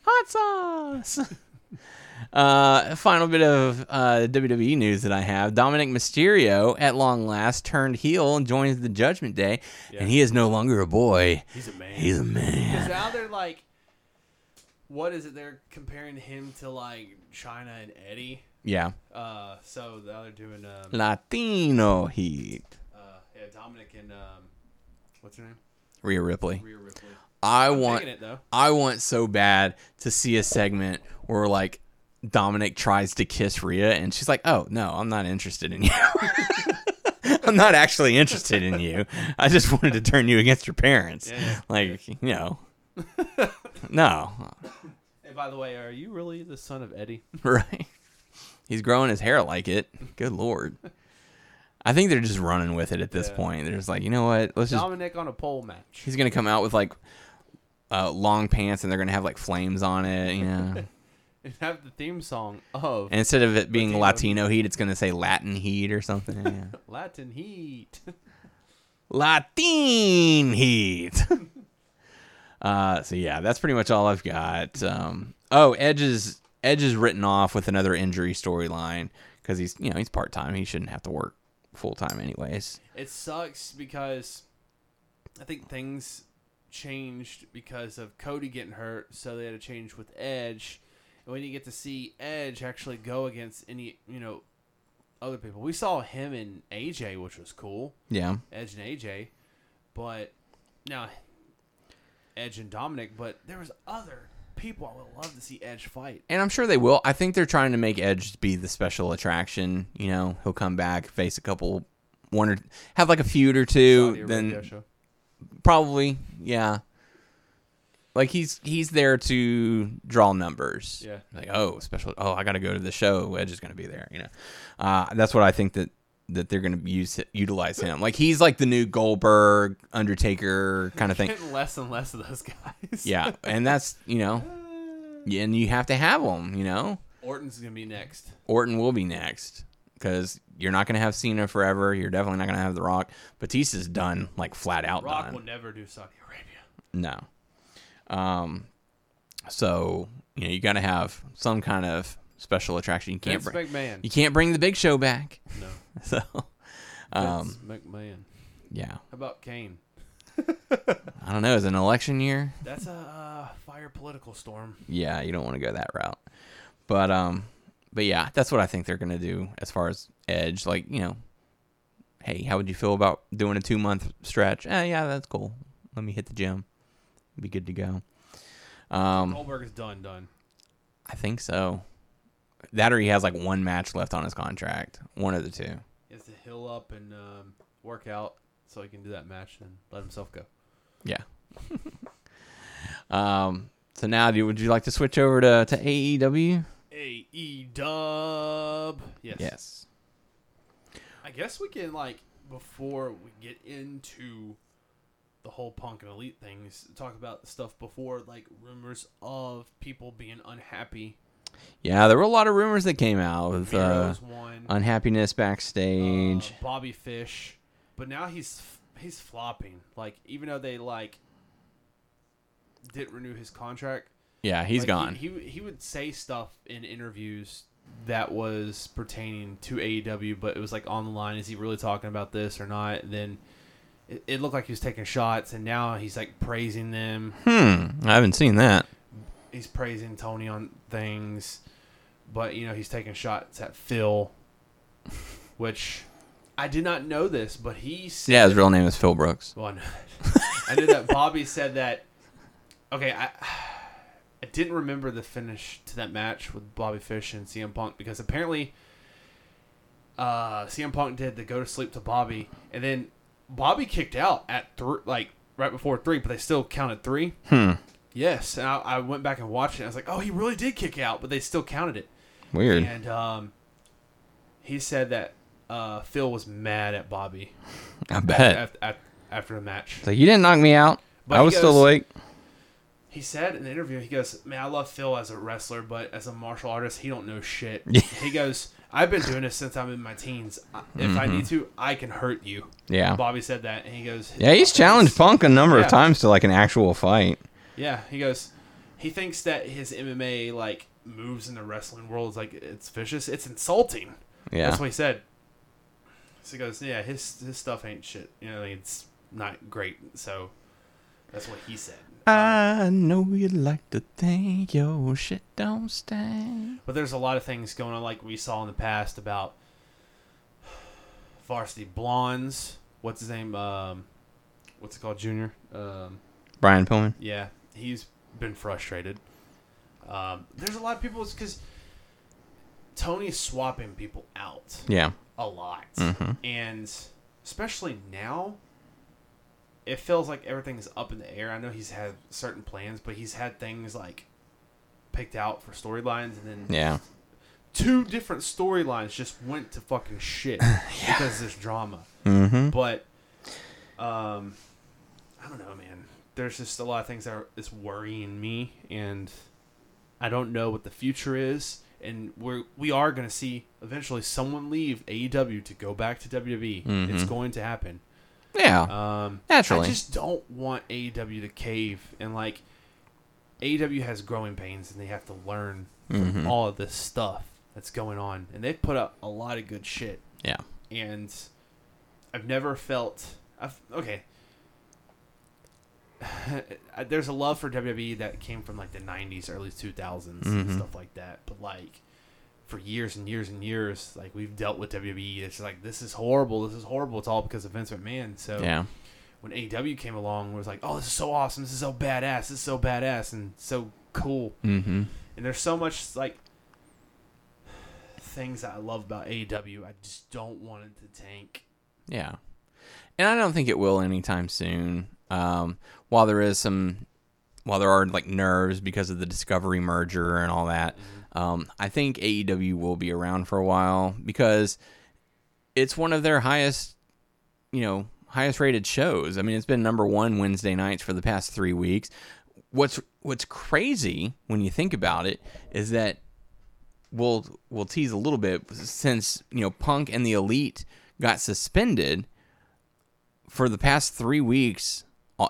Hot sauce. Uh, final bit of uh, WWE news that I have: Dominik Mysterio, at long last, turned heel and joins the Judgment Day, and he is no longer a boy. He's a man. He's a man. Because now they're like, what is it? They're comparing him to like Chyna and Eddie. Yeah, Uh, so now they're doing um, Latino Heat. uh, yeah, Dominik and um, what's her name? Rhea Ripley. Rhea Ripley. I want it. I want so bad to see a segment where like Dominik tries to kiss Rhea and she's like, "Oh no, I'm not interested in you. I'm not actually interested in you. I just wanted to turn you against your parents. Yeah. Like, you know, no, And by the way, are you really the son of Eddie? right? He's growing his hair like it. Good lord." I think they're just running with it at this Yeah. point. They're just like, you know what? Let's just Dominik on a pole match. He's gonna come out with like uh, long pants, and they're gonna have like flames on it. You know, And have the theme song of instead of it being Latino Latino heat, it's gonna say Latin heat or something. Yeah. Latin Heat. Latin heat. Uh, so yeah, that's pretty much all I've got. Um, oh, Edge is Edge is written off with another injury storyline because he's you know he's part time. He shouldn't have to work full time anyways. It sucks because I think things changed because of Cody getting hurt, so they had to change with Edge. And we didn't get to see Edge actually go against any, you know, other people. We saw him and AJ, which was cool. Yeah. Edge and AJ, but now Edge and Dominic. But there was other people I would love to see Edge fight. And I'm sure they will. I think they're trying to make Edge be the special attraction. You know, he'll come back, face a couple, one or have like a feud or two. Then probably, yeah. Like he's he's there to draw numbers. Yeah. Like oh special. Oh I got to go to the show. Edge is going to be there. You know, uh, that's what I think that that they're going to use utilize him. Like he's like the new Goldberg, Undertaker kind of thing. Less and less of those guys. Yeah, and that's you know, and you have to have them. You know. Orton's gonna be next. Orton will be next because you're not going to have Cena forever. You're definitely not going to have The Rock. Batista's done, like flat out Rock done. will never do Saudi Arabia. No. Um. So you know you got to have some kind of special attraction. You can't Vince bring. McMahon. You can't bring the Big Show back. No. So. Um. Vince McMahon. Yeah. How about Kane? I don't know. Is it an election year? That's a uh, fire political storm. Yeah, you don't want to go that route. But um, but yeah, that's what I think they're gonna do as far as Edge. Like you know, hey, how would you feel about doing a two month stretch? Eh, yeah, that's cool. Let me hit the gym. Be good to go. Um, Goldberg is done. Done. I think so. That or he has like one match left on his contract. One of the two. He has to heal up and um, work out so he can do that match and let himself go. Yeah. um. So now, do would you like to switch over to to AEW? A E Dub. Yes. Yes. I guess we can like before we get into the whole punk and elite things, talk about stuff before like rumors of people being unhappy. Yeah, there were a lot of rumors that came out with uh, one. unhappiness uh, backstage. Bobby Fish, but now he's he's flopping. Like even though they like didn't renew his contract, yeah, he's like, gone. He, he he would say stuff in interviews that was pertaining to AEW, but it was like on the line. Is he really talking about this or not? And then it, it looked like he was taking shots, and now he's like praising them. hmm. I haven't seen that. He's praising Tony on things, but you know he's taking shots at Phil, which I did not know this, but he said Yeah, his real name is Phil Brooks. Well, I know, I knew that Bobby said that. Okay, I I didn't remember the finish to that match with Bobby Fish and CM Punk because apparently uh, CM Punk did the go to sleep to Bobby, and then Bobby kicked out at three, like right before three, but they still counted three. Hmm. Yes, and I, I went back and watched it. I was like, oh, he really did kick out, but they still counted it. Weird. And um, he said that uh, Phil was mad at Bobby I bet. after, after, after the match. So you didn't knock me out. But I was still awake. He said in the interview, he goes, "Man, I love Phil as a wrestler, but as a martial artist, he don't know shit." He goes, "I've been doing this since I'm in my teens. If I need to, I can hurt you." Mm-hmm. Yeah. Bobby said that, and he goes, Yeah, he's challenged Punk a number Yeah. of times to like an actual fight. Yeah, he goes, he thinks that his MMA like moves in the wrestling world is like it's vicious, it's insulting. Yeah. That's what he said. So he goes, "Yeah, his his stuff ain't shit. You know, it's not great." So that's what he said. I know you like to think your shit don't stink. But there's a lot of things going on, like we saw in the past about Varsity Blondes. What's his name? Um, what's it called? Junior. Um, Brian Pillman. Yeah, he's been frustrated. Um, there's a lot of people because Tony's swapping people out Yeah. a lot, Mhm. and especially now, it feels like everything's up in the air. I know he's had certain plans, but he's had things like picked out for storylines, and then Yeah. two different storylines just went to fucking shit because of this drama. Mm-hmm. But um, I don't know, man. There's just a lot of things that are is worrying me, and I don't know what the future is. And we're we are gonna see eventually someone leave AEW to go back to WWE. It's Mhm. going to happen. Yeah. Um, Naturally. I just don't want AEW to cave and like AEW has growing pains and they have to learn Mhm. all of this stuff that's going on, and they've put up a lot of good shit yeah. and I've never felt I've, okay. There's a love for WWE that came from like the '90s, early 2000s, and Mhm. stuff like that. But like for years and years and years, like we've dealt with WWE. It's like this is horrible. This is horrible. It's all because of Vince McMahon. So Yeah. when AEW came along, it was like, oh, this is so awesome. This is so badass. This is so badass and so cool. Mm-hmm. And there's so much like things that I love about AEW. I just don't want it to tank. Yeah. And I don't think it will anytime soon. Um, while there is some, while there are like nerves because of the Discovery merger and all that, um, I think AEW will be around for a while because it's one of their highest, you know, highest rated shows. I mean, it's been number one Wednesday nights for the past three weeks. What's What's crazy when you think about it is that we'll we'll tease a little bit since you know Punk and the Elite got suspended for the past three weeks.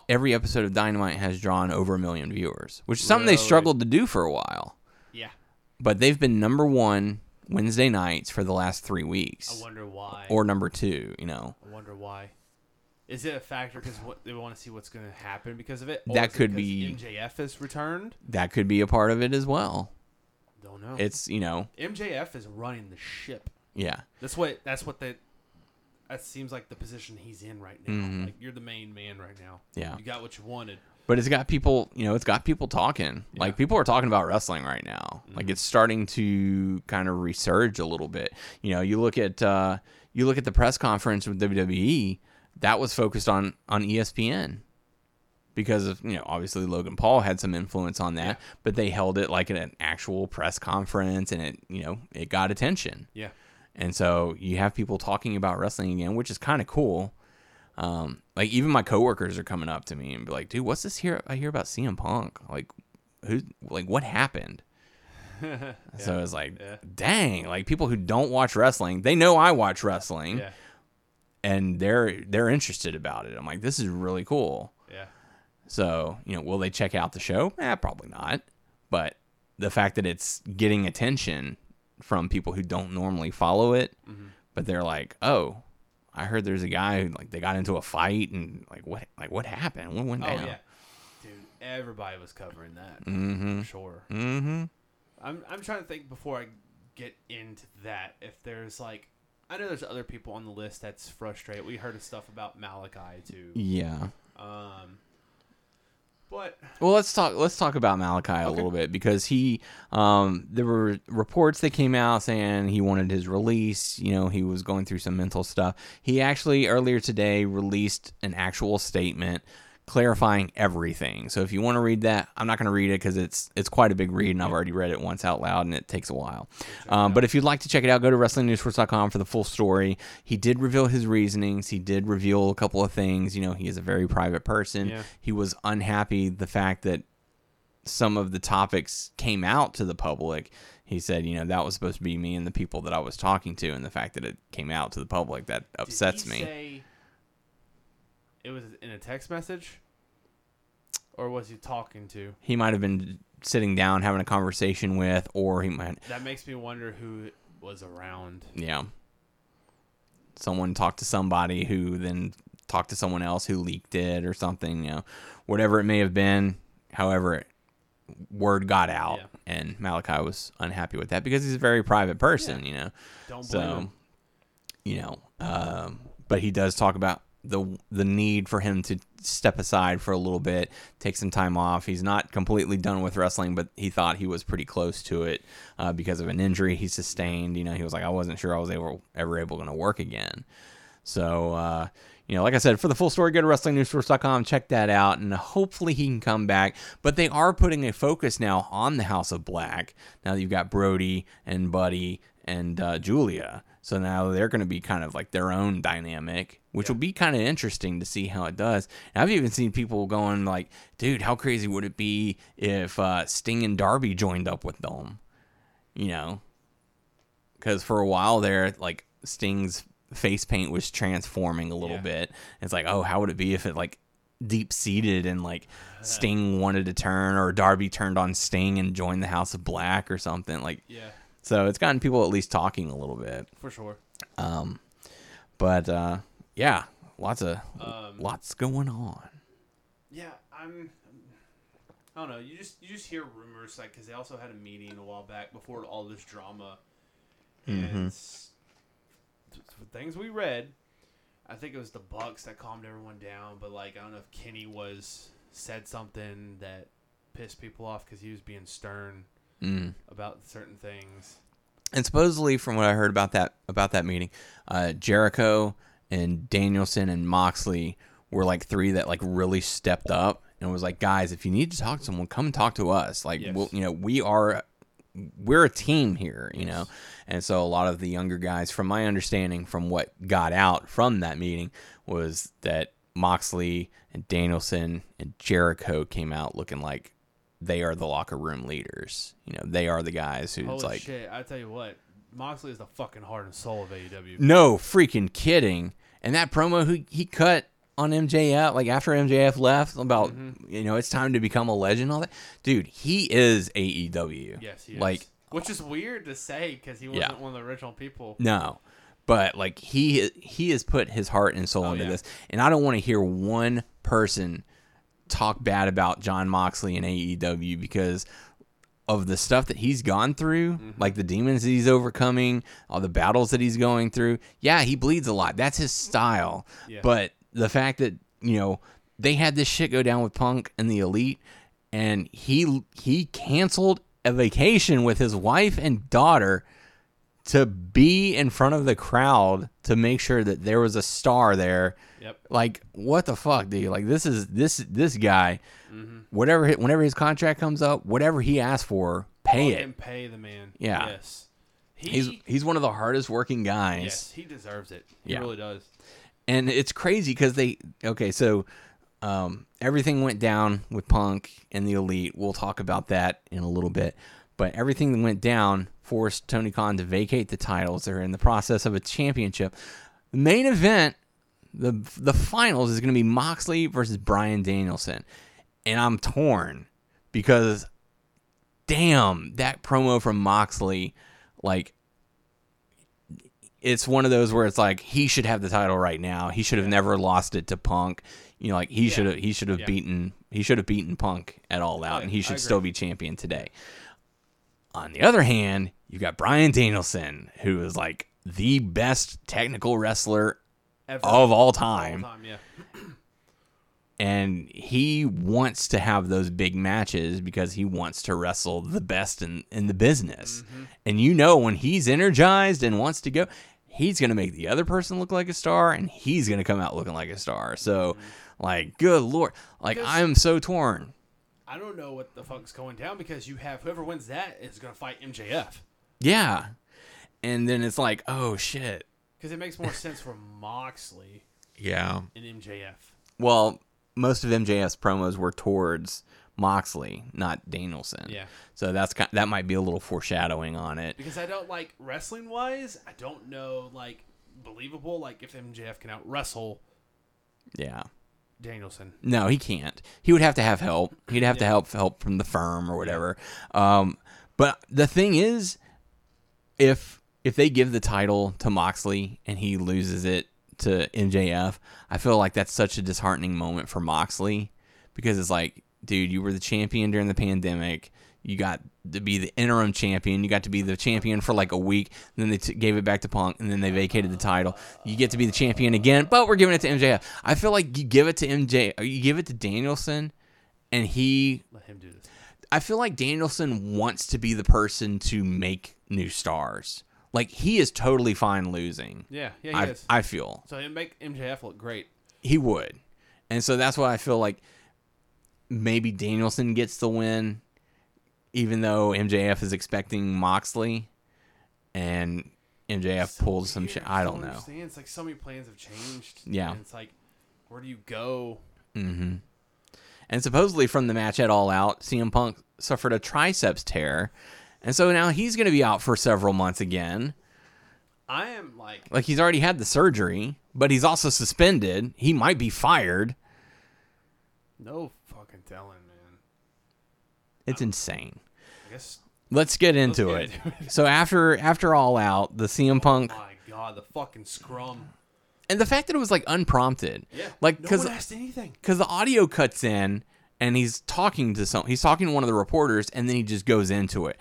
Every episode of Dynamite has drawn over a million viewers, which is something they struggled to do for a while. Yeah. But they've been number one Wednesday nights for the last three weeks, I wonder why. or number two. You know, I wonder why. Is it a factor because they want to see what's going to happen because of it? Or That is it could because be- MJF has returned. that could be a part of it as well. Don't know. It's you know, MJF is running the ship. yeah, That's what. That's what that. That seems like the position he's in right now. Mhm. Like you're the main man right now. Yeah. You got what you wanted. but it's got people. You know, it's got people talking. Like people are talking about wrestling right now. Like it's starting to kind of resurge a little bit. You know, you look at uh, you look at the press conference with WWE. That was focused on on ESPN. because of you know obviously Logan Paul had some influence on that, but they held it like at an actual press conference, and it you know it got attention, Yeah. And so you have people talking about wrestling again, which is kind of cool. Um, like even my coworkers are coming up to me and be like, "Dude, what's this here? I hear about CM Punk. Like, who? Like, what happened?" So it's like, Yeah. dang, like people who don't watch wrestling, they know I watch wrestling, Yeah. and they're they're interested about it. I'm like, this is really cool. Yeah. So, you know, will they check out the show? Eh, probably not. But the fact that it's getting attention from people who don't normally follow it, Mm-hmm. but they're like, "Oh, I heard there's a guy who like they got into a fight and like what like what happened? What went Oh down?" yeah. Dude, everybody was covering that. Mm-hmm. For sure. Mm-hmm. I'm I'm trying to think before I get into that if there's like I know there's other people on the list that's frustrated. We heard of stuff about Malakai too. Yeah. Um but Well, let's talk. Let's talk about Malakai a little bit because he, um, there were reports that came out saying he wanted his release. You know, he was going through some mental stuff. He actually earlier today released an actual statement clarifying everything. So if you want to read that, I'm not going to read it because it's it's quite a big read, and I've already read it once out loud, and it takes a while. Um, but if you'd like to check it out, go to WrestlingNewsSource.com for the full story. He did reveal his reasonings. He did reveal a couple of things. You know, he is a very private person. Yeah. He was unhappy the fact that some of the topics came out to the public. He said, you know, that was supposed to be me and the people that I was talking to, and the fact that it came out to the public that upsets me. Say it was in a text message, or was he talking to? he might have been sitting down having a conversation with, or he might, That makes me wonder who was around. yeah, someone talked to somebody who then talked to someone else who leaked it or something, you know, whatever it may have been. However, it, word got out, Yeah. and Malakai was unhappy with that because he's a very private person, you know. Don't blame So, him. you know, um, but he does talk about the the need for him to step aside for a little bit, take some time off. He's not completely done with wrestling, but he thought he was pretty close to it uh, because of an injury he sustained. You know, he was like, I wasn't sure I was able ever able to work again. So, uh, you know, like I said, for the full story, go to WrestlingNewsSource.com, check that out, and hopefully he can come back. But they are putting a focus now on the House of Black. Now that you've got Brody and Buddy and uh, Julia. So now they're going to be kind of like their own dynamic, which will be kind of interesting to see how it does. And I've even seen people going like, dude, how crazy would it be if uh, Sting and Darby joined up with them? You know, because for a while there, like Sting's face paint was transforming a little Yeah. bit. It's like, oh, how would it be if it like deep seated and like Sting wanted to turn or Darby turned on Sting and joined the House of Black or something like. Yeah, So it's gotten people at least talking a little bit. for sure. Um, but uh, yeah, lots of Um, lots going on. Yeah, I'm. I don't know. You just you just hear rumors like because they also had a meeting a while back before all this drama, and th- things we read. I think it was the Bucks that calmed everyone down, but like I don't know if Kenny was said something that pissed people off because he was being stern Mm. about certain things. And supposedly, from what I heard about that about that meeting, uh, Jericho and Danielson and Moxley were like three that like really stepped up and was like, guys, if you need to talk to someone, come talk to us. Like, Yes. we'll, you know, we are we're a team here, you know. And so a lot of the younger guys, from my understanding, from what got out from that meeting, was that Moxley and Danielson and Jericho came out looking like they are the locker room leaders. You know, they are the guys who's Holy like shit! I tell you what, Moxley is the fucking heart and soul of AEW. no freaking kidding. And that promo who he cut on MJF, like after MJF left, about Mm-hmm. you know it's time to become a legend. All that, dude, he is AEW. Yes, he is. like which is weird to say because he wasn't one of the original people. no, but like he he has put his heart and soul Oh, into yeah. this, and I don't want to hear one person talk bad about Jon Moxley and AEW because of the stuff that he's gone through, Mm-hmm. like the demons that he's overcoming, all the battles that he's going through. Yeah, he bleeds a lot. That's his style. Yeah. But the fact that, you know, they had this shit go down with Punk and the Elite and he he canceled a vacation with his wife and daughter to be in front of the crowd to make sure that there was a star there. Yep. Like what the fuck, dude? Like this is this this guy. Mm-hmm. Whatever, whenever his contract comes up, whatever he asks for, pay it. Pay the man. Yeah. Yes. He, He's he's one of the hardest working guys. yes, he deserves it. He Yeah. really does. and it's crazy because they okay so um, everything went down with punk and the elite we'll talk about that in a little bit but everything went down forced tony khan to vacate the titles they're in the process of a championship the main event the the finals is going to be moxley versus bryan danielson and i'm torn because damn that promo from moxley like it's one of those where it's like he should have the title right now. He should have never lost it to Punk. You know, like he should have he should have Yeah. beaten he should have beaten Punk at all out, Yeah, and he should still be champion today. On the other hand, you got Bryan Danielson, who is like the best technical wrestler Ever. of all All time, time, yeah. and he wants to have those big matches because he wants to wrestle the best in, in the business. Mm-hmm. And you know when he's energized and wants to go, he's going to make the other person look like a star and he's going to come out looking like a star. So mm-hmm. like good lord, like Because- I'm so torn. I don't know what the fuck's going down because you have whoever wins that is going to fight MJF. Yeah. And then it's like, oh shit. Because it makes more sense for Moxley Yeah. and MJF. Well, most of MJF's promos were towards Moxley, not Danielson. Yeah. So that's ki- that might be a little foreshadowing on it. Because I don't like wrestling wise, I don't know like believable like if MJF can out wrestle Yeah. Danielson. No, he can't. He would have to have help. He'd have to help help from the firm or whatever. Um, but the thing is, if if they give the title to Moxley and he loses it to MJF, I feel like that's such a disheartening moment for Moxley because it's like, dude, you were the champion during the pandemic. You got to be the interim champion. You got to be the champion for like a week. Then they t- gave it back to Punk, and then they vacated the title. You get to be the champion again, but we're giving it to MJF. I feel like you give it to MJ, you give it to Danielson, and he. I feel like Danielson wants to be the person to make new stars. Like he is totally fine losing. Yeah, yeah, he I, is. I feel so it make MJF look great. he would, and so that's why I feel like maybe Danielson gets the win, even though MJF is expecting Moxley, and MJF pulls some shit. I don't know. Understand? It's like so many plans have changed. Yeah. and it's like, where do you go? Mm-hmm. And supposedly from the match at All Out, CM Punk suffered a triceps tear, and so now he's going to be out for several months again. I am like, Like he's already had the surgery, but he's also suspended. He might be fired. no fucking telling, man. It's insane. I guess. Let's get into get it. into so after after all out, the CM Punk My God, the fucking scrum. And the fact that it was like unprompted. Yeah, Like no cuz one asked anything. cuz the audio cuts in and he's talking to some he's talking to one of the reporters and then he just goes into it.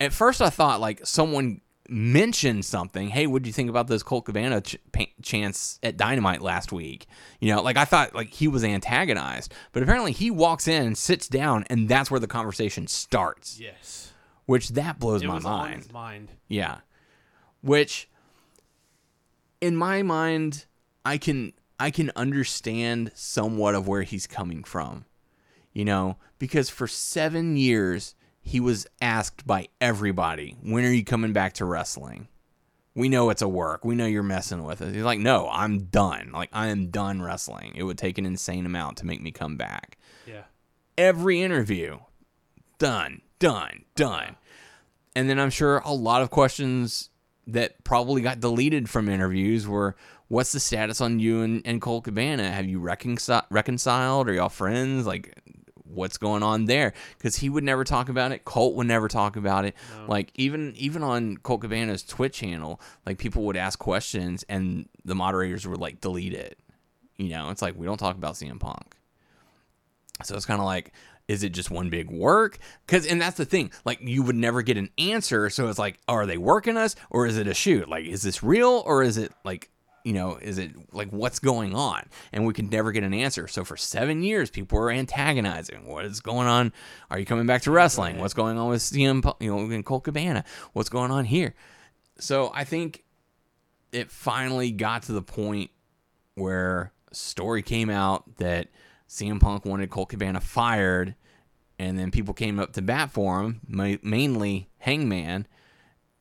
At first I thought like someone mentioned something. Hey, what do you think about those Colt Cabana ch- pa- chants at Dynamite last week? You know, like I thought like he was antagonized, but apparently he walks in, sits down, and that's where the conversation starts. Yes, Which that blows it my mind. mind. Yeah. Which in my mind I can I can understand somewhat of where he's coming from. You know, because for 7 years he was asked by everybody, "When are you coming back to wrestling?" We know it's a work. We know you're messing with it. He's like, "No, I'm done. Like I am done wrestling. It would take an insane amount to make me come back." Yeah, Every interview done, done, done. And then I'm sure a lot of questions that probably got deleted from interviews were what's the status on you and, and Colt Cabana? Have you reconcil- reconciled? Are y'all friends? Like, what's going on there? Because he would never talk about it. Colt would never talk about it. Like, even even on Colt Cabana's Twitch channel, like, people would ask questions and the moderators would, like, delete it. You know, it's like, we don't talk about CM Punk. So it's kind of like, is it just one big work? Because, and that's the thing, like you would never get an answer. So it's like, are they working us or is it a shoot? Like, is this real or is it like, you know, is it like what's going on? And we could never get an answer. So for seven years, people were antagonizing. What is going on? Are you coming back to wrestling? What's going on with CM, you know, in Colt Cabana? What's going on here? So I think it finally got to the point where story came out that CM Punk wanted Colt Cabana fired, and then people came up to bat for him, ma- mainly Hangman,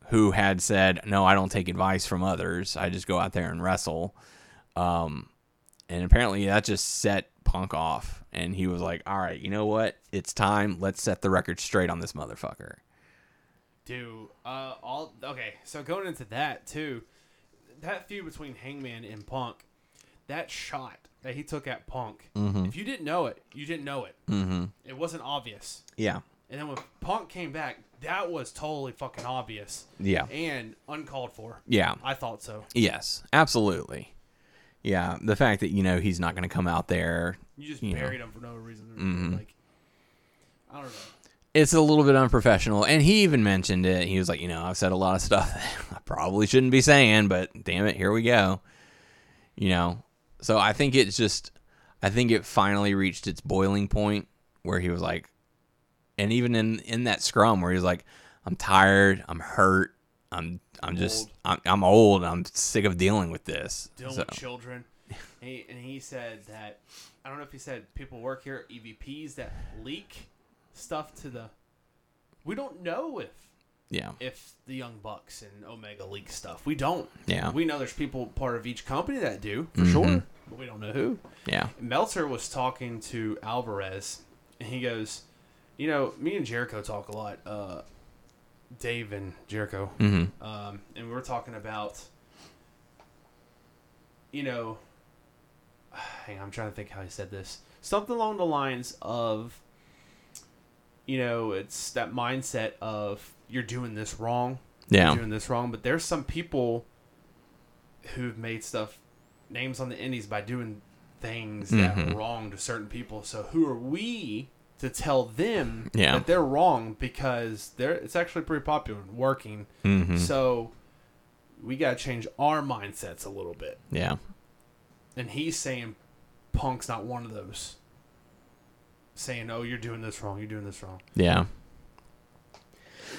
who had said, "No, I don't take advice from others. I just go out there and wrestle." Um, and apparently that just set Punk off, and he was like, "All right, you know what? It's time. Let's set the record straight on this motherfucker." dude. Uh, all okay. So going into that too, that feud between Hangman and Punk, that shot that he took at Punk. Mm-hmm. If you didn't know it, you didn't know it. Mm-hmm. It wasn't obvious. Yeah, And then when Punk came back, that was totally fucking obvious. Yeah. And uncalled for. yeah. I thought so. Yes, absolutely. Yeah, the fact that you know he's not going to come out there, You just You know. buried him for no reason. Mm-hmm. Like, I don't know. it's a little bit unprofessional. And he even mentioned it. He was like, you know, I've said a lot of stuff that I probably shouldn't be saying, but damn it, here we go. You know, so I think it's just, I think it finally reached its boiling point where he was like, and even in in that scrum where he was like, I'm tired, I'm hurt, I'm I'm just. I'm, I'm old, I'm sick of dealing with this. Dealing So- with children. And he, and he said that, I don't know if he said people work here EVPs that leak stuff to the. We don't know if yeah, if the Young Bucks and Omega leak stuff. We don't. Yeah. We know there's people part of each company that do, for sure, but we don't know who. yeah, Meltzer was talking to Alvarez, and he goes, "You know, me and Jericho talk a lot. Uh, Dave and Jericho, mm-hmm. um, and we were talking about, you know, hang on, I'm trying to think how he said this. Something along the lines of, you know, it's that mindset of you're doing this wrong, yeah, you're doing this wrong. But there's some people who've made stuff names on the indies by doing things that Mhm. are wrong to certain people. So who are we to tell them Yeah. that they're wrong because they're it's actually pretty popular and working. Mhm. So we got to change our mindsets a little bit. Yeah. And he's saying Punk's not one of those. Saying, "Oh, you're doing this wrong. You're doing this wrong." Yeah.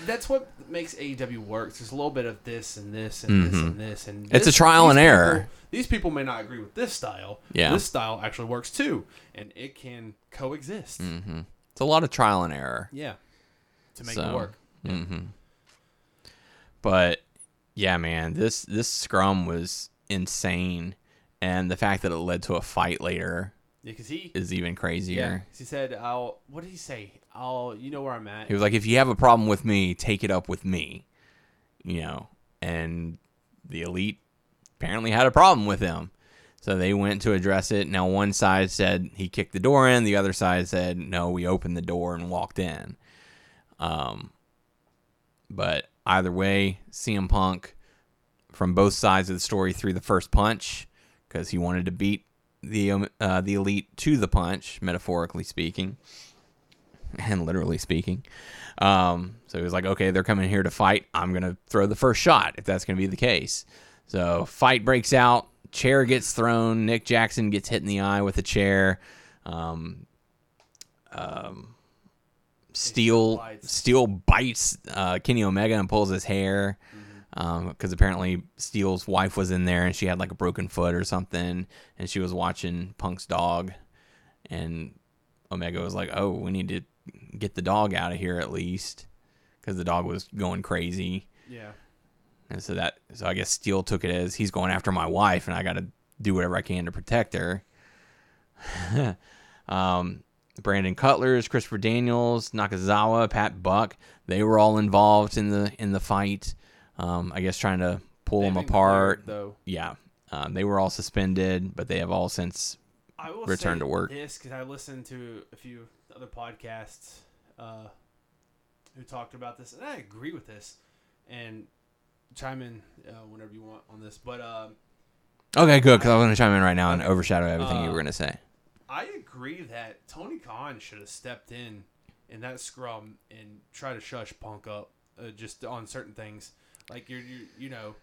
That's what makes AEW work. There's a little bit of this and this and this Mhm. and this and It's a trial these and error. people- these people may not agree with this style. Yeah. This style actually works too, and it can coexist. hmm It's a lot of trial and error. Yeah. To make So, it work. hmm But yeah, man, this this scrum was insane, and the fact that it led to a fight later because he. is even Yeah. crazier. 'cause he said, "I'll." What did he say? I'll. You know where I'm at. He was like, "If you have a problem with me, take it up with me," you know. And the elite apparently had a problem with him, so they went to address it. Now one side said he kicked the door in, the other side said no, we opened the door and walked in. Um, but either way, CM Punk from both sides of the story threw the first punch because he wanted to beat the um, uh, the elite to the punch, metaphorically speaking, and literally speaking. Um, so he was like, okay, they're coming here to fight. I'm gonna throw the first shot if that's gonna be the case. So fight breaks out. Chair gets thrown. Nick Jackson gets hit in the eye with a chair. Um, um, Steel bites. Steel bites uh, Kenny Omega and pulls his hair because apparently Steel's wife was in there and she had like a broken foot or something, and she was watching Punk's dog, and Omega was like, "Oh, we need to get the dog out of here at least," because the dog was going crazy, yeah. and so that so I guess Steel took it as he's going after my wife, and I got to do whatever I can to protect her. um, Brandon Cutler's, Christopher Daniels, Nakazawa, Pat Buck, they were all involved in the in the fight. Um, I guess trying to pull They've them apart. cleared, though. Yeah, um, they were all suspended, but they have all since. I will Return say to work. This because I listened to a few other podcasts uh, who talked about this, and I agree with this. And chime in uh, whenever you want on this, but um, Okay, good, because I was going to chime in right now and overshadow everything you Uh, were going to say. I agree that Tony Khan should have stepped in in that scrum and tried to shush Punk up uh, just on certain things. Like you're, you you know,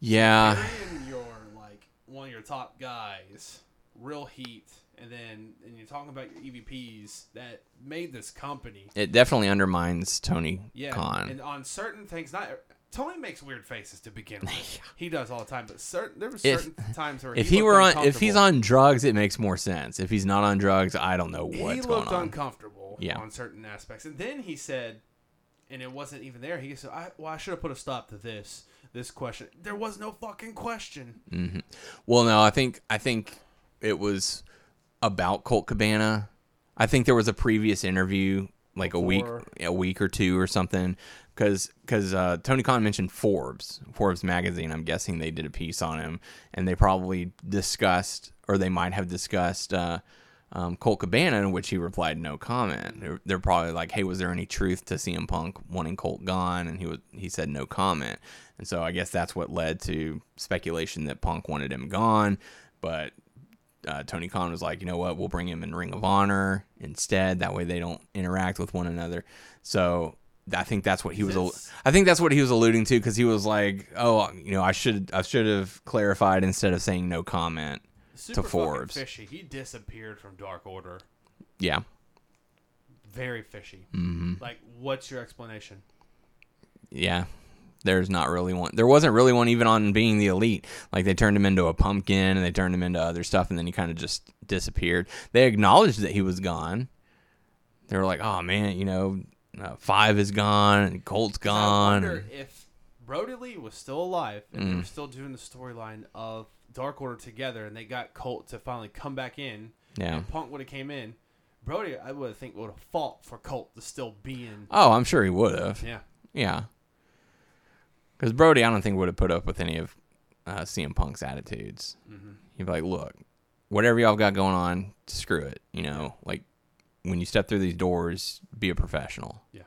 Yeah, burying your like one of your top guys, real heat, and then and you're talking about your EVPs that made this company. it definitely undermines Tony Yeah, Khan. and on certain things, not Tony makes weird faces to begin with. He does all the time, but certain there were If- certain times where if he, he were on, if he's on drugs, it makes more sense. If he's not on drugs, I don't know what's going on. he looked uncomfortable Yeah. on certain aspects, and then he said, and it wasn't even there. He said, I, "Well, I should have put a stop to this this question. There was no fucking question." Well, no, I think I think it was about Colt Cabana. I think there was a previous interview, like a week, a week or two or something, because because uh, Tony Khan mentioned Forbes, Forbes magazine. I'm guessing they did a piece on him, and they probably discussed, or they might have discussed. Uh, um, Colt Cabana, in which he replied no comment. They're, they're probably like, "Hey, was there any truth to CM Punk wanting Colt gone?" And he was he said no comment. And so I guess that's what led to speculation that Punk wanted him gone. But uh, Tony Khan was like, you know what, we'll bring him in Ring of Honor instead. That way they don't interact with one another. So I think that's what he was. al- I think that's what he was alluding to because he was like, oh, you know, I should I should have clarified instead of saying no comment. Super fucking Forbes. fishy. He disappeared from Dark Order. Yeah. Very fishy. hmm Like, what's your explanation? Yeah. There's not really one. There wasn't really one even on being the elite. Like they turned him into a pumpkin and they turned him into other stuff, and then he kind of just disappeared. They acknowledged that he was gone. They were like, "Oh man, you know, uh, five is gone and Colt's I gone." wonder if Brodie Lee was still alive and Mm. they were still doing the storyline of Dark Order together, and they got Colt to finally come back in. Yeah. And Punk would have came in. Brodie, I would think would have fought for Colt to still be in. Oh, I'm sure he would have. Yeah. Yeah. Because Brodie, I don't think would have put up with any of uh, CM Punk's attitudes. Mm-hmm. He'd be like, "Look, whatever y'all got going on, screw it. You know, like when you step through these doors, be a professional." Yeah.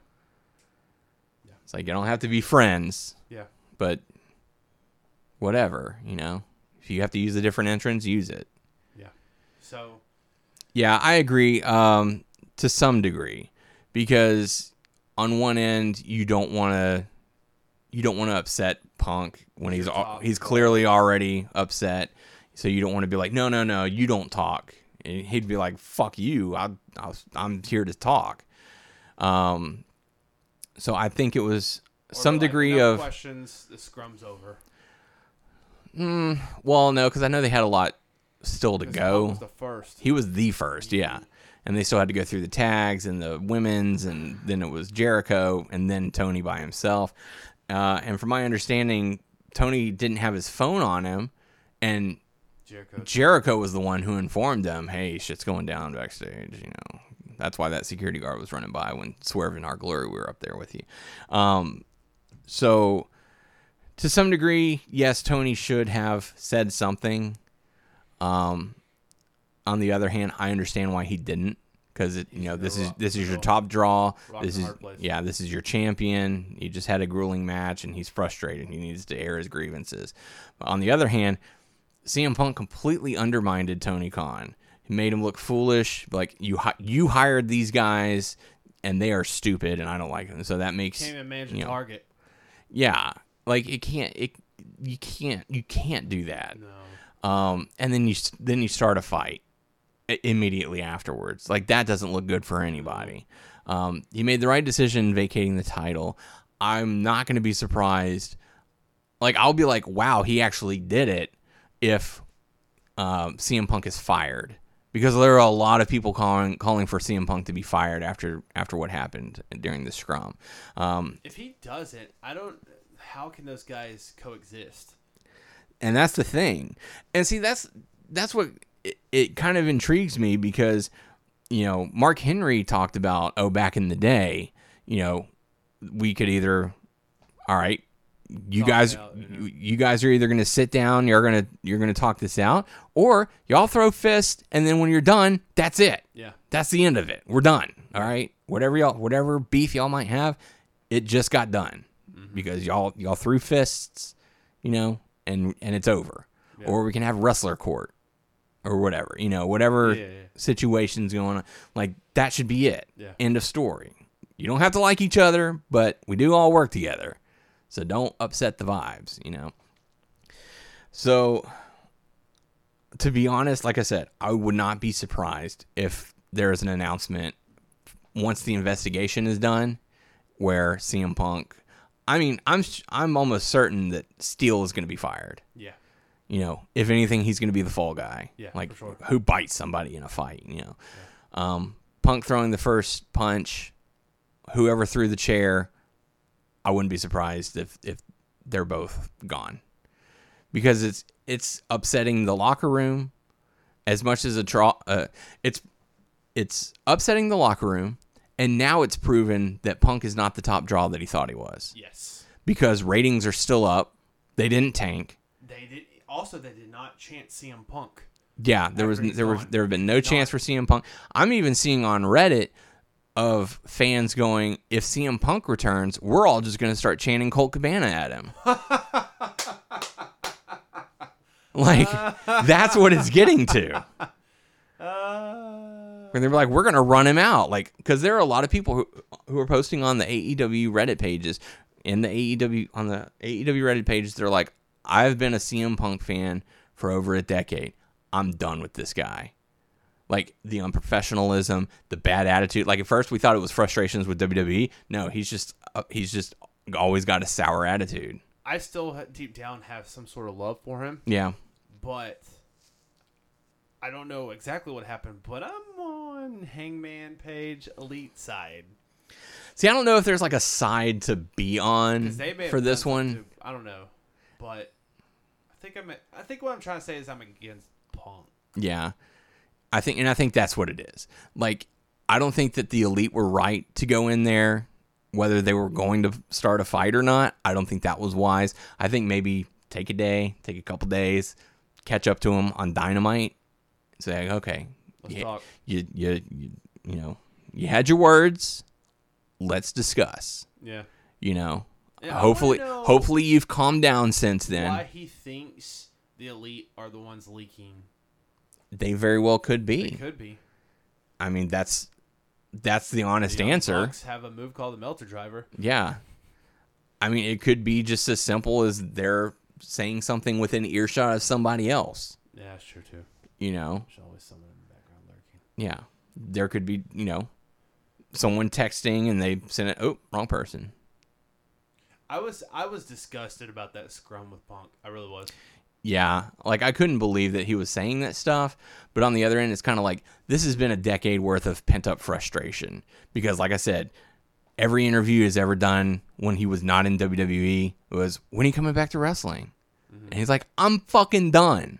Yeah. It's like you don't have to be friends, Yeah. but whatever. You know, if you have to use a different entrance, use it. Yeah. So Yeah, I agree. Um, to some degree because on one end you don't want to you don't want to upset Punk when he's your al- he's clearly already upset. So you don't want to be like, no, no, no, you don't talk. And he'd be like, fuck you. I, I I'm here to talk. Um, so I think it was Or some like, degree no of questions. The scrum's over. Well, no, because I know they had a lot still to go. Was the first. He was the first, yeah. And they still had to go through the tags and the women's, and then it was Jericho, and then Tony by himself. Uh, and from my understanding, Tony didn't have his phone on him, and Jericho. Jericho was the one who informed them, "Hey, shit's going down backstage." You know, that's why that security guard was running by when Swerve In Our Glory we were up there with you. Um, so, to some degree, yes, Tony should have said something. Um, on the other hand, I understand why he didn't because it, you know, this is this is your top draw. This is yeah, this is your champion. He just had a grueling match and he's frustrated. He needs to air his grievances. But on the other hand, CM Punk completely undermined Tony Khan. He made him look foolish. Like you, you hired these guys, and they are stupid, and I don't like them. So that makes managed you know, target. yeah, like it can't. It you can't you can't do that. No. Um, and then you then you start a fight immediately afterwards. Like that doesn't look good for anybody. Um, he made the right decision vacating the title. I'm not going to be surprised. Like I'll be like, wow, he actually did it. If um, CM Punk is fired, because there are a lot of people calling calling for CM Punk to be fired after after what happened during the scrum. Um, If he doesn't, I don't. How can those guys coexist? and that's the thing and see that's that's what it, it kind of intrigues me because you know mark henry talked about oh back in the day you know we could either all right you Talk guys out, you guys are either going to sit down you're going to you're going to talk this out or y'all throw fists and then when you're done that's it Yeah. that's the end of it we're done all right whatever y'all whatever beef y'all might have it just got done. Mm-hmm. because y'all y'all threw fists you know and and it's over. Or we can have wrestler court or whatever you know whatever Yeah, yeah, yeah. situations going on. Like that should be it. Yeah. end of story. You don't have to like each other but we do all work together. So don't upset the vibes you know. So to be honest like i said i would not be surprised if there's an announcement once the investigation is done where CM Punk I mean I'm I'm almost certain that Steel is going to be fired Yeah. you know, if anything, he's going to be the fall guy. Yeah, like sure. who bites somebody in a fight. You know, um, Punk throwing the first punch, whoever threw the chair, I wouldn't be surprised if if they're both gone, because it's it's upsetting the locker room as much as a draw. Uh, it's it's upsetting the locker room, and now it's proven that Punk is not the top draw that he thought he was Yes. because ratings are still up. They didn't tank. They did. Also, they did not chant CM Punk. Yeah, there was there were gone. there have been no He's chance gone. for CM Punk. I'm even seeing on Reddit of fans going, if CM Punk returns, we're all just going to start chanting Colt Cabana at him. like that's what it's getting to. Where they're like, we're going to run him out, like because there are a lot of people who who are posting on the AEW Reddit pages in the AEW on the AEW Reddit pages. They're like, I've been a CM Punk fan for over a decade. I'm done with this guy. Like the unprofessionalism, the bad attitude. Like at first we thought it was frustrations with WWE. No, he's just uh, he's just always got a sour attitude. I still deep down have some sort of love for him, Yeah. but I don't know exactly what happened. But I'm on Hangman Page Elite side See, I don't know if there's like a side to be on because they may have for this one. to- I don't know, but I think I'm. I think what I'm trying to say is I'm against Punk. Yeah. I think and I think that's what it is. Like I don't think that the elite were right to go in there whether they were going to start a fight or not. I don't think that was wise. I think maybe take a day, take a couple days, catch up to them on Dynamite. Say, okay, Let's you, talk. you you you you know, you had your words. Let's discuss. Yeah. You know. Yeah, hopefully know hopefully you've calmed down since then. Why he thinks the Elite are the ones leaking? They very well could They be. could be. I mean, that's that's the honest The answer. Bucks have a move called the Meltzer Driver. Yeah. I mean, it could be just as simple as they're saying something within earshot of somebody else. Yeah, sure too. You know, There's always someone in the background lurking. yeah, there could be, you know, someone texting and they send it. Oh, wrong person. I was I was disgusted about that scrum with Punk. I really was. Yeah, like I couldn't believe that he was saying that stuff. But on the other end, it's kind of like this has been a decade worth of pent up frustration because, like I said, every interview he's ever done when he was not in WWE was when he coming back to wrestling, mm-hmm. and he's like, I'm fucking done.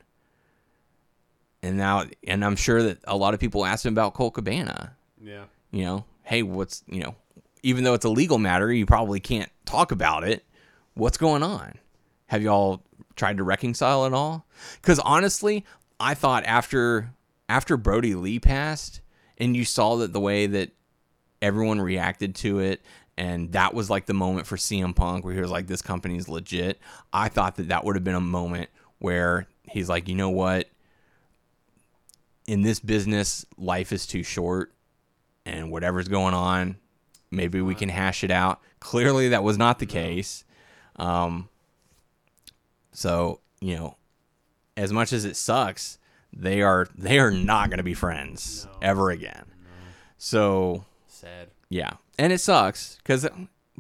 And now, and I'm sure that a lot of people asked him about Colt Cabana. Yeah. You know, hey, what's you know, even though it's a legal matter, you probably can't talk about it. What's going on? Have y'all tried to reconcile it all? Because honestly, I thought after after Brodie Lee passed, and you saw that the way that everyone reacted to it, and that was like the moment for CM Punk where he was like, "This company's legit." I thought that that would have been a moment where he's like, "You know what? In this business, life is too short, and whatever's going on, maybe we can hash it out." Clearly, that was not the case. Um, so you know, as much as it sucks, they are they are not going to be friends ever again. So Sad. yeah, and it sucks because,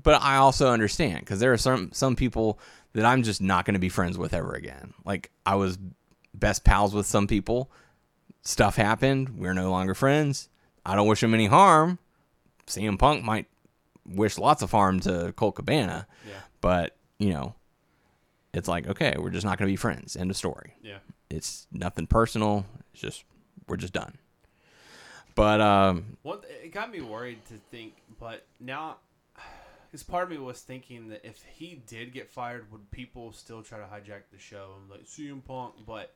but I also understand because there are some some people that I'm just not going to be friends with ever again. Like I was best pals with some people. Stuff happened. We're no longer friends. I don't wish him any harm. CM Punk might wish lots of harm to Colt Cabana, Yeah. but you know, it's like okay, we're just not going to be friends. End of story. Yeah. It's nothing personal. It's just we're just done. But um, One, it got me worried to think, but now, because part of me was thinking that if he did get fired, would people still try to hijack the show and like CM Punk? But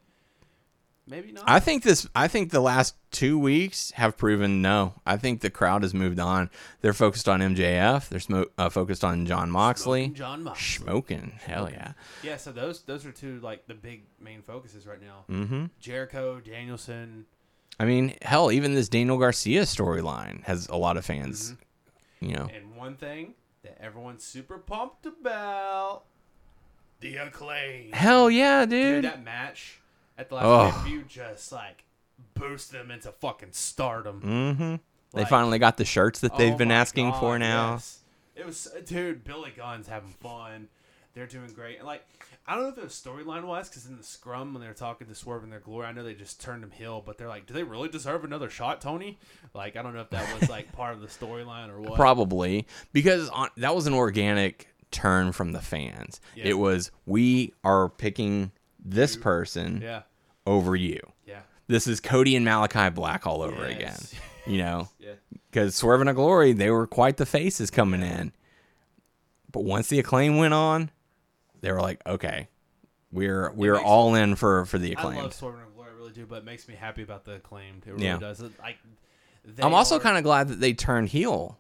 maybe not. I think this. I think the last two weeks have proven no. I think the crowd has moved on. They're focused on MJF. They're smo- uh, focused on Jon Moxley. Smoking Jon Moxley. Smoking, hell yeah. Yeah, so those those are two like the big main focuses right now. Mm-hmm. Jericho, Danielson. I mean, hell, even this Daniel Garcia storyline has a lot of fans. Mm-hmm. You know, And one thing that everyone's super pumped about the acclaim. hell yeah, Dude, dude. that match at the last Oh. pay-per-view just like boost them into fucking stardom. mm-hmm. They finally got the shirts that they've Oh been asking God, for now. yes. It was, dude. Billy Gunn's having fun. They're doing great. And like, I don't know if it was storyline wise, because in the scrum when they were talking to Swerve in their glory, I know they just turned him heel, but they're like, do they really deserve another shot, Tony? Like, I don't know if that was like part of the storyline or what. Probably because on, that was an organic turn from the fans. It was we are picking this person Yeah, over you. yeah, This is Cody and Malakai Black all over Yes. again. You know, yeah. because Swerve and Glory they were quite the faces coming in, but once the acclaim went on, they were like, okay, we're we're all in for for the acclaim. I love Swerve and glory, I really do, but it makes me happy about the acclaim. It really Yeah. does. It, they I'm also are- kind of glad that they turned heel,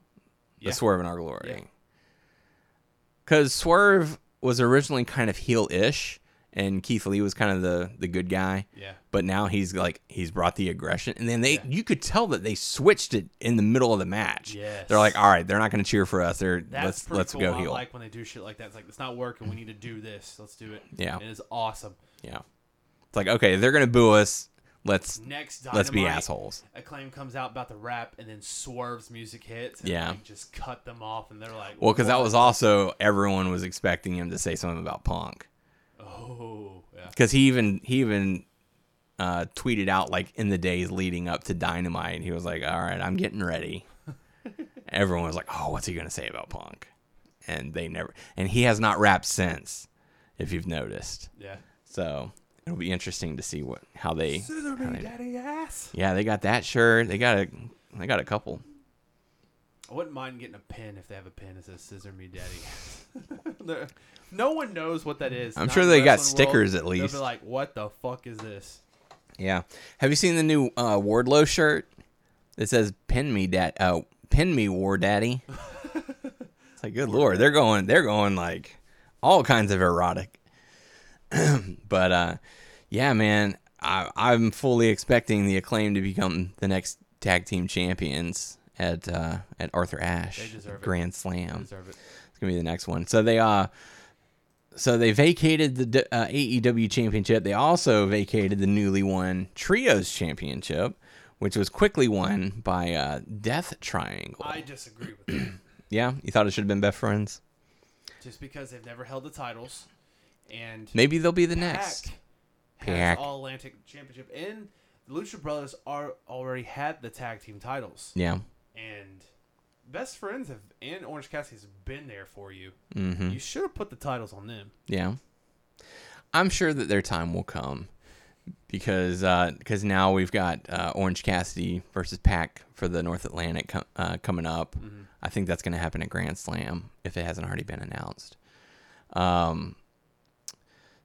the Yeah. Swerve in our glory, because Swerve was originally kind of heel-ish, and Keith Lee was kind of the the good guy. Yeah. But now he's like he's brought the aggression, and then they Yeah. you could tell that they switched it in the middle of the match. Yes. They're like, all right, they're not going to cheer for us. They're That's let's let's cool. go I heel. like when they do shit like that. It's like it's not working. We need to do this. Let's do it. Yeah. it is awesome. yeah, it's like okay, they're going to boo us. Let's Next, let's be Dynamite, assholes. Acclaim comes out about the rap, and then Swerve's music hits. And Yeah. like, just cut them off, and they're like, Well, because that was also everyone was expecting him to say something about Punk. Oh, yeah. because he even he even uh, tweeted out like in the days leading up to Dynamite, he was like, "All right, I'm getting ready." Everyone was like, "Oh, what's he gonna say about Punk?" And they never, and he has not rapped since, if you've noticed. Yeah. So it'll be interesting to see what how they. Scissor me, daddy ass. yeah, they got that shirt. They got a they got a couple. I wouldn't mind getting a pin if they have a pin that says "Scissor me, daddy." No one knows what that is. I'm Not sure they got stickers world. at least. They'll be like, "What the fuck is this?" Yeah. Have you seen the new uh, Wardlow shirt? It says "Pin me, dad." Oh, pin me, War Daddy. it's like, good lord, they're going, they're going like all kinds of erotic. but uh, yeah, man, I, I'm fully expecting the acclaim to become the next tag team champions at uh, at Arthur Ashe deserve it. Grand Slam. Deserve it. It's gonna be the next one. So they uh, so they vacated the uh, AEW championship. They also vacated the newly won Trios championship, which was quickly won by uh, Death Triangle. I disagree with that. yeah, you thought it should have been best friends. Just because they've never held the titles, and Maybe they'll be the Pac next. Pac. All Atlantic Championship, and the Lucha Brothers are already had the tag team titles, Yeah. And Best Friends have and Orange Cassidy has been there for you. Mm-hmm. You should have put the titles on them. Yeah. I'm sure that their time will come because because now we've got uh, Orange Cassidy versus Pac for the North Atlantic com- uh, coming up. I think that's going to happen at Grand Slam if it hasn't already been announced. Um.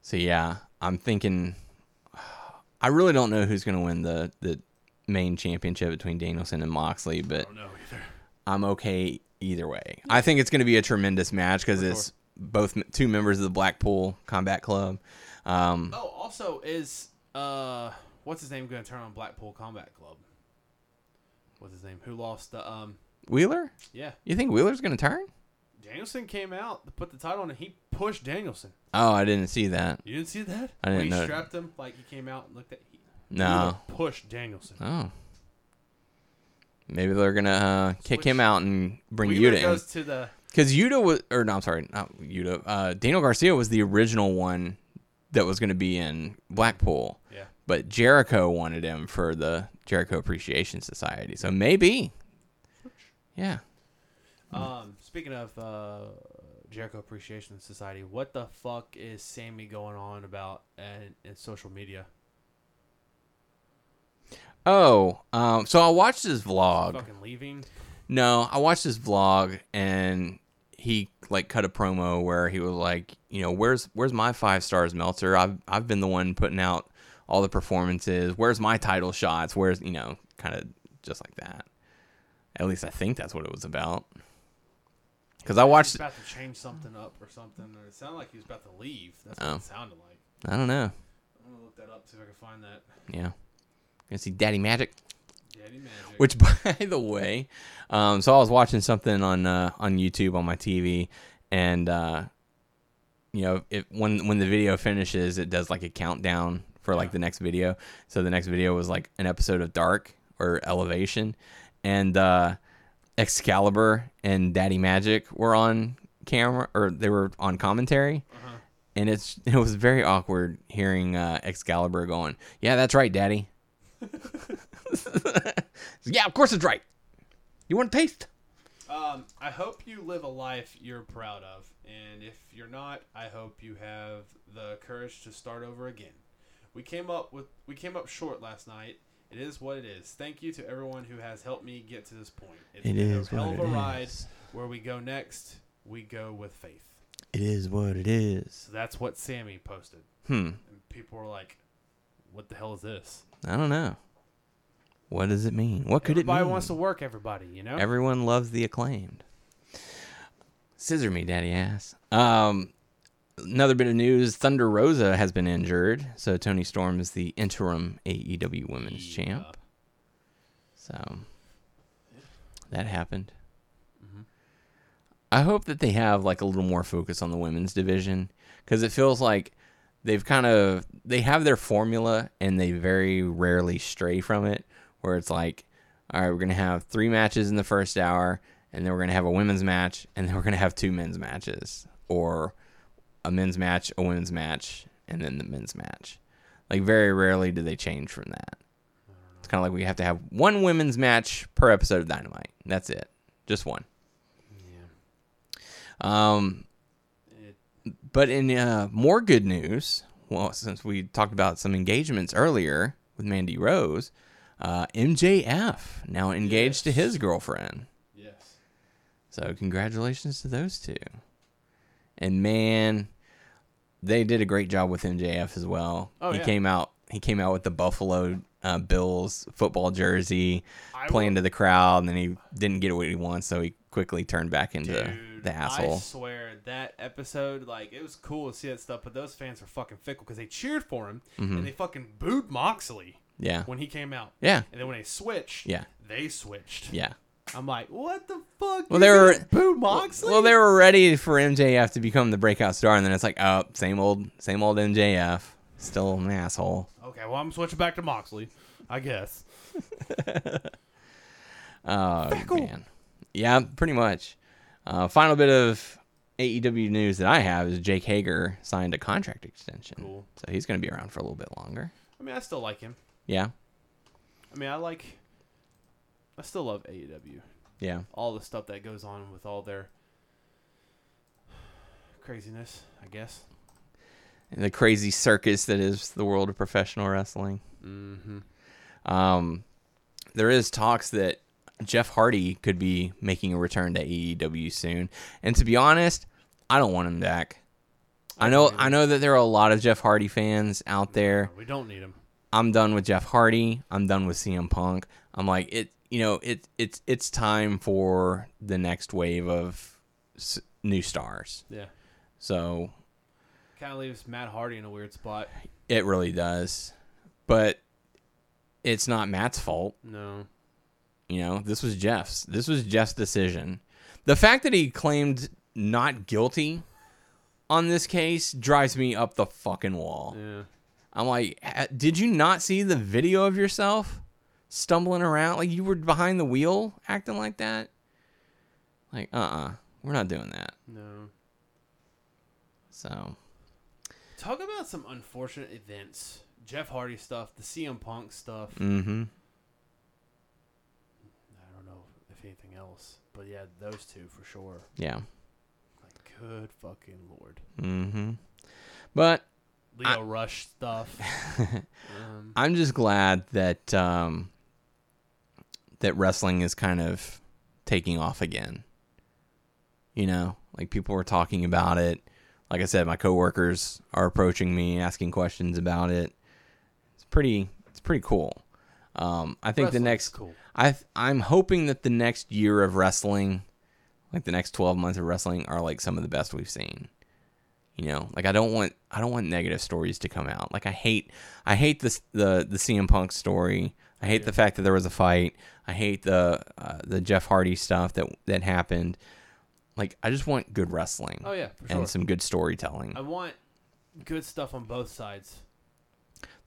So yeah, I'm thinking. I really don't know who's going to win the the main championship between Danielson and Moxley, but. I'm okay either way. I think it's going to be a tremendous match because it's sure. both two members of the Blackpool Combat Club. Um, Oh, also is uh, what's his name going to turn on Blackpool Combat Club? What's his name? Who lost the um? Wheeler? Yeah, You think Wheeler's going to turn? Danielson came out to put the title on, and he pushed Danielson. Oh, I didn't see that. You didn't see that? I didn't When he know. strapped him like he came out and looked at. He, No. Push Danielson. Oh. Maybe they're going to uh, kick Switch. him out and bring Wheeler Yuta in. goes to the Because Yuta was, or no, I'm sorry, not Yuta. Uh, Daniel Garcia was the original one that was going to be in Blackpool. yeah. But Jericho wanted him for the Jericho Appreciation Society. So maybe. Yeah. Um, speaking of uh, Jericho Appreciation Society, what the fuck is Sammy going on about in, in social media? Oh, um, so I watched his vlog. Fucking leaving. No, I watched his vlog and he like cut a promo where he was like, you know, where's where's my five stars, Meltzer? I've I've been the one putting out all the performances. Where's my title shots? Where's you know, kind of just like that. At least I think that's what it was about. Because I He was watched, about to change something up or something. Or it sounded like he was about to leave. That's what Oh. it sounded like. I don't know. I'm gonna look that up see if I can find that. Yeah, gonna see Daddy Magic. Daddy Magic. Which, by the way, um, so I was watching something on uh, on YouTube on my TV, and uh, you know, it, when when the video finishes, it does like a countdown for like the next video. So the next video was like an episode of Dark or Elevation, and uh, Excalibur and Daddy Magic were on camera or they were on commentary. And it's it was very awkward hearing uh, Excalibur going, "Yeah, that's right, Daddy." yeah, of course it's right. You want to taste? Um, I hope you live a life you're proud of, and if you're not, I hope you have the courage to start over again. We came up with we came up short last night. It is what it is. Thank you to everyone who has helped me get to this point. It's It been is a hell what of a it ride. is. Where we go next, we go with faith. It is what it is. So that's what Sammy posted, Hmm. and people were like, "What the hell is this?" I don't know. What does it mean? What could Everybody it mean? wants to work. Everybody, you know. Everyone loves the acclaimed. Scissor me, daddy ass. Um, another bit of news: Thunder Rosa has been injured, so Toni Storm is the interim AEW Women's Yeah. Champ. So that happened. Mm-hmm. I hope that they have like a little more focus on the women's division because it feels like they've kind of they have their formula and they very rarely stray from it. Where it's like, all right, we're gonna have three matches in the first hour, and then we're gonna have a women's match, and then we're gonna have two men's matches, or a men's match, a women's match, and then the men's match. Like very rarely do they change from that. It's kind of like we have to have one women's match per episode of Dynamite. That's it, just one. Yeah. Um, but in uh, more good news, well, since we talked about some engagements earlier with Mandy Rose, uh, MJF now engaged to his girlfriend. yes. So congratulations to those two. And man, they did a great job with MJF as well. Oh, he yeah. came out. He came out with the Buffalo uh, Bills football jersey, I playing will- to the crowd, and then he didn't get what he wants, so he quickly turned back into Dude, the asshole. I swear that episode, like, it was cool to see that stuff, but those fans were fucking fickle because they cheered for him and they fucking booed Moxley Mm-hmm. Yeah. when he came out. Yeah. And then when they switched, Yeah. they switched. Yeah. I'm like, what the fuck? Well, they were- boo Moxley. Well, they were ready for MJF to become the breakout star, and then it's like, oh, same old, same old MJF, still an asshole. okay. Well, I'm switching back to Moxley, I guess. Oh Feckle. man, yeah, pretty much. Uh, final bit of AEW news that I have is Jake Hager signed a contract extension, Cool. so he's going to be around for a little bit longer. I mean, I still like him. Yeah, I mean, I like. I still love AEW. yeah, All the stuff that goes on with all their craziness, I guess. and the crazy circus that is the world of professional wrestling. Mm-hmm. Um, there is talks that Jeff Hardy could be making a return to AEW soon, and to be honest, I don't want him back. I know, I know that there are a lot of Jeff Hardy fans out there. We don't need him. I'm done with Jeff Hardy. I'm done with CM Punk. I'm like it. You know, it it's it's time for the next wave of new stars. Yeah. So Kind of leaves Matt Hardy in a weird spot. it really does, but it's not Matt's fault. No. You know, this was Jeff's. This was Jeff's decision. The fact that he claimed not guilty on this case drives me up the fucking wall. Yeah. I'm like, did you not see the video of yourself stumbling around? Like you were behind the wheel acting like that? Like, uh uh-uh, uh, we are not doing that. No. So, Talk about some unfortunate events. Jeff Hardy stuff, the CM Punk stuff. mm hmm. I don't know if anything else, but yeah, those two for sure. Yeah. Like, good fucking lord. Mm hmm. But Leo Rush stuff. um, I'm just glad that um, that wrestling is kind of taking off again. You know, like people were talking about it. Like I said, my coworkers are approaching me, asking questions about it. It's pretty. It's pretty cool. Um, I think the next. cool. I I'm hoping that the next year of wrestling, like the next 12 months of wrestling, are like some of the best we've seen. You know, like I don't want I don't want negative stories to come out. Like I hate I hate this the the CM Punk story. I hate the fact that there was a fight. I hate the uh, the Jeff Hardy stuff that that happened. Like I just want good wrestling Oh yeah, for sure. and some good storytelling. I want good stuff on both sides.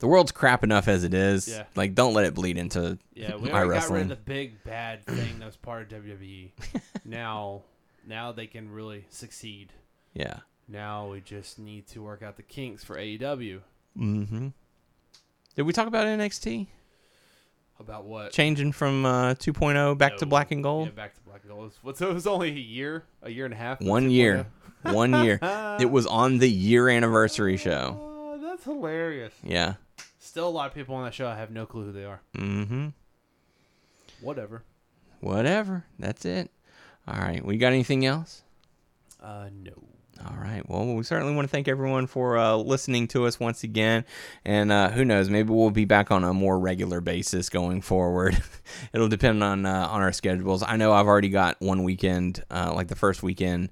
The world's crap enough as it is. Yeah. Like don't let it bleed into Yeah, we my got rid of the big bad thing that was part of WWE. now, now they can really succeed. yeah. Now we just need to work out the kinks for AEW. Mm-hmm. Did we talk about NXT About what? changing from uh, 2.0 back to black and gold? Yeah, back to black and gold. What's it was only a year, a year and a half. One year. point One year. It was on the year anniversary oh. show. Oh, that's hilarious. Yeah. Still a lot of people on that show. I have no clue who they are. Mm-hmm. Whatever. Whatever. That's it. All right. We got anything else? Uh, no. All right. Well, we certainly want to thank everyone for uh, listening to us once again. And uh, who knows? Maybe we'll be back on a more regular basis going forward. It'll depend on uh, on our schedules. I know I've already got one weekend, uh, like the first weekend,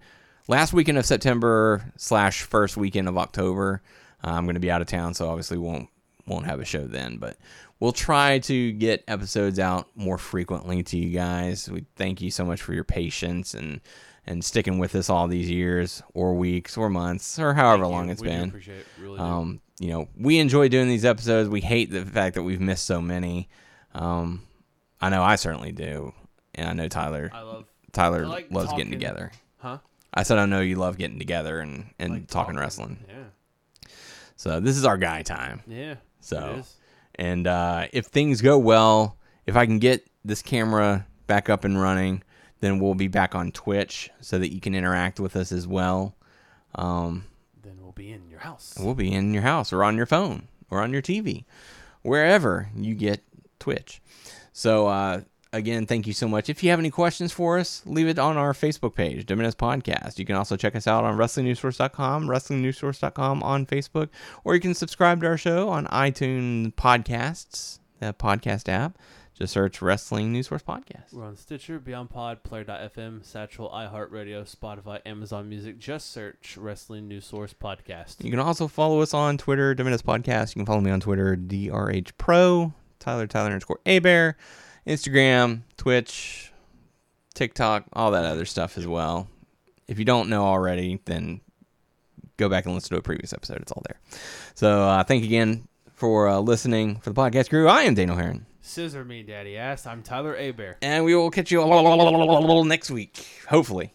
last weekend of September slash first weekend of October. Uh, I'm going to be out of town, so obviously won't won't have a show then. But we'll try to get episodes out more frequently to you guys. We thank you so much for your patience and and sticking with us all these years or weeks or months or however Thank long you. it's we been. appreciate it. Really. Um, you know, we enjoy doing these episodes. We hate the fact that we've missed so many. Um, I know I certainly do, and I know Tyler. I love. Tyler I like loves talking- getting together. Huh? I said I know you love getting together and and Like talking wrestling. Yeah. So this is our guy time. Yeah. So and uh, if things go well, if I can get this camera back up and running, then we'll be back on Twitch so that you can interact with us as well. Um, Then we'll be in your house. We'll be in your house or on your phone or on your TV, wherever you get Twitch. So, uh, again, thank you so much. If you have any questions for us, leave it on our Facebook page, WNS Podcast. You can also check us out on WrestlingNewsSource.com, WrestlingNewsSource.com on Facebook, or you can subscribe to our show on iTunes Podcasts, the podcast app. Just search Wrestling News Source Podcast. We're on Stitcher, BeyondPod, Player.fm, Satchel, iHeartRadio, Spotify, Amazon Music. Just search Wrestling News Source Podcast. You can also follow us on Twitter, WNS Podcast. You can follow me on Twitter, DRH Pro, Tyler, Tyler underscore Abear, Instagram, Twitch, TikTok, all that other stuff as well. If you don't know already, then go back and listen to a previous episode. It's all there. So uh, thank you again for uh, listening for the podcast crew. I am Daniel Heron, Scissor me, daddy ass. I'm Tyler Abear. and we will catch you all next week, hopefully.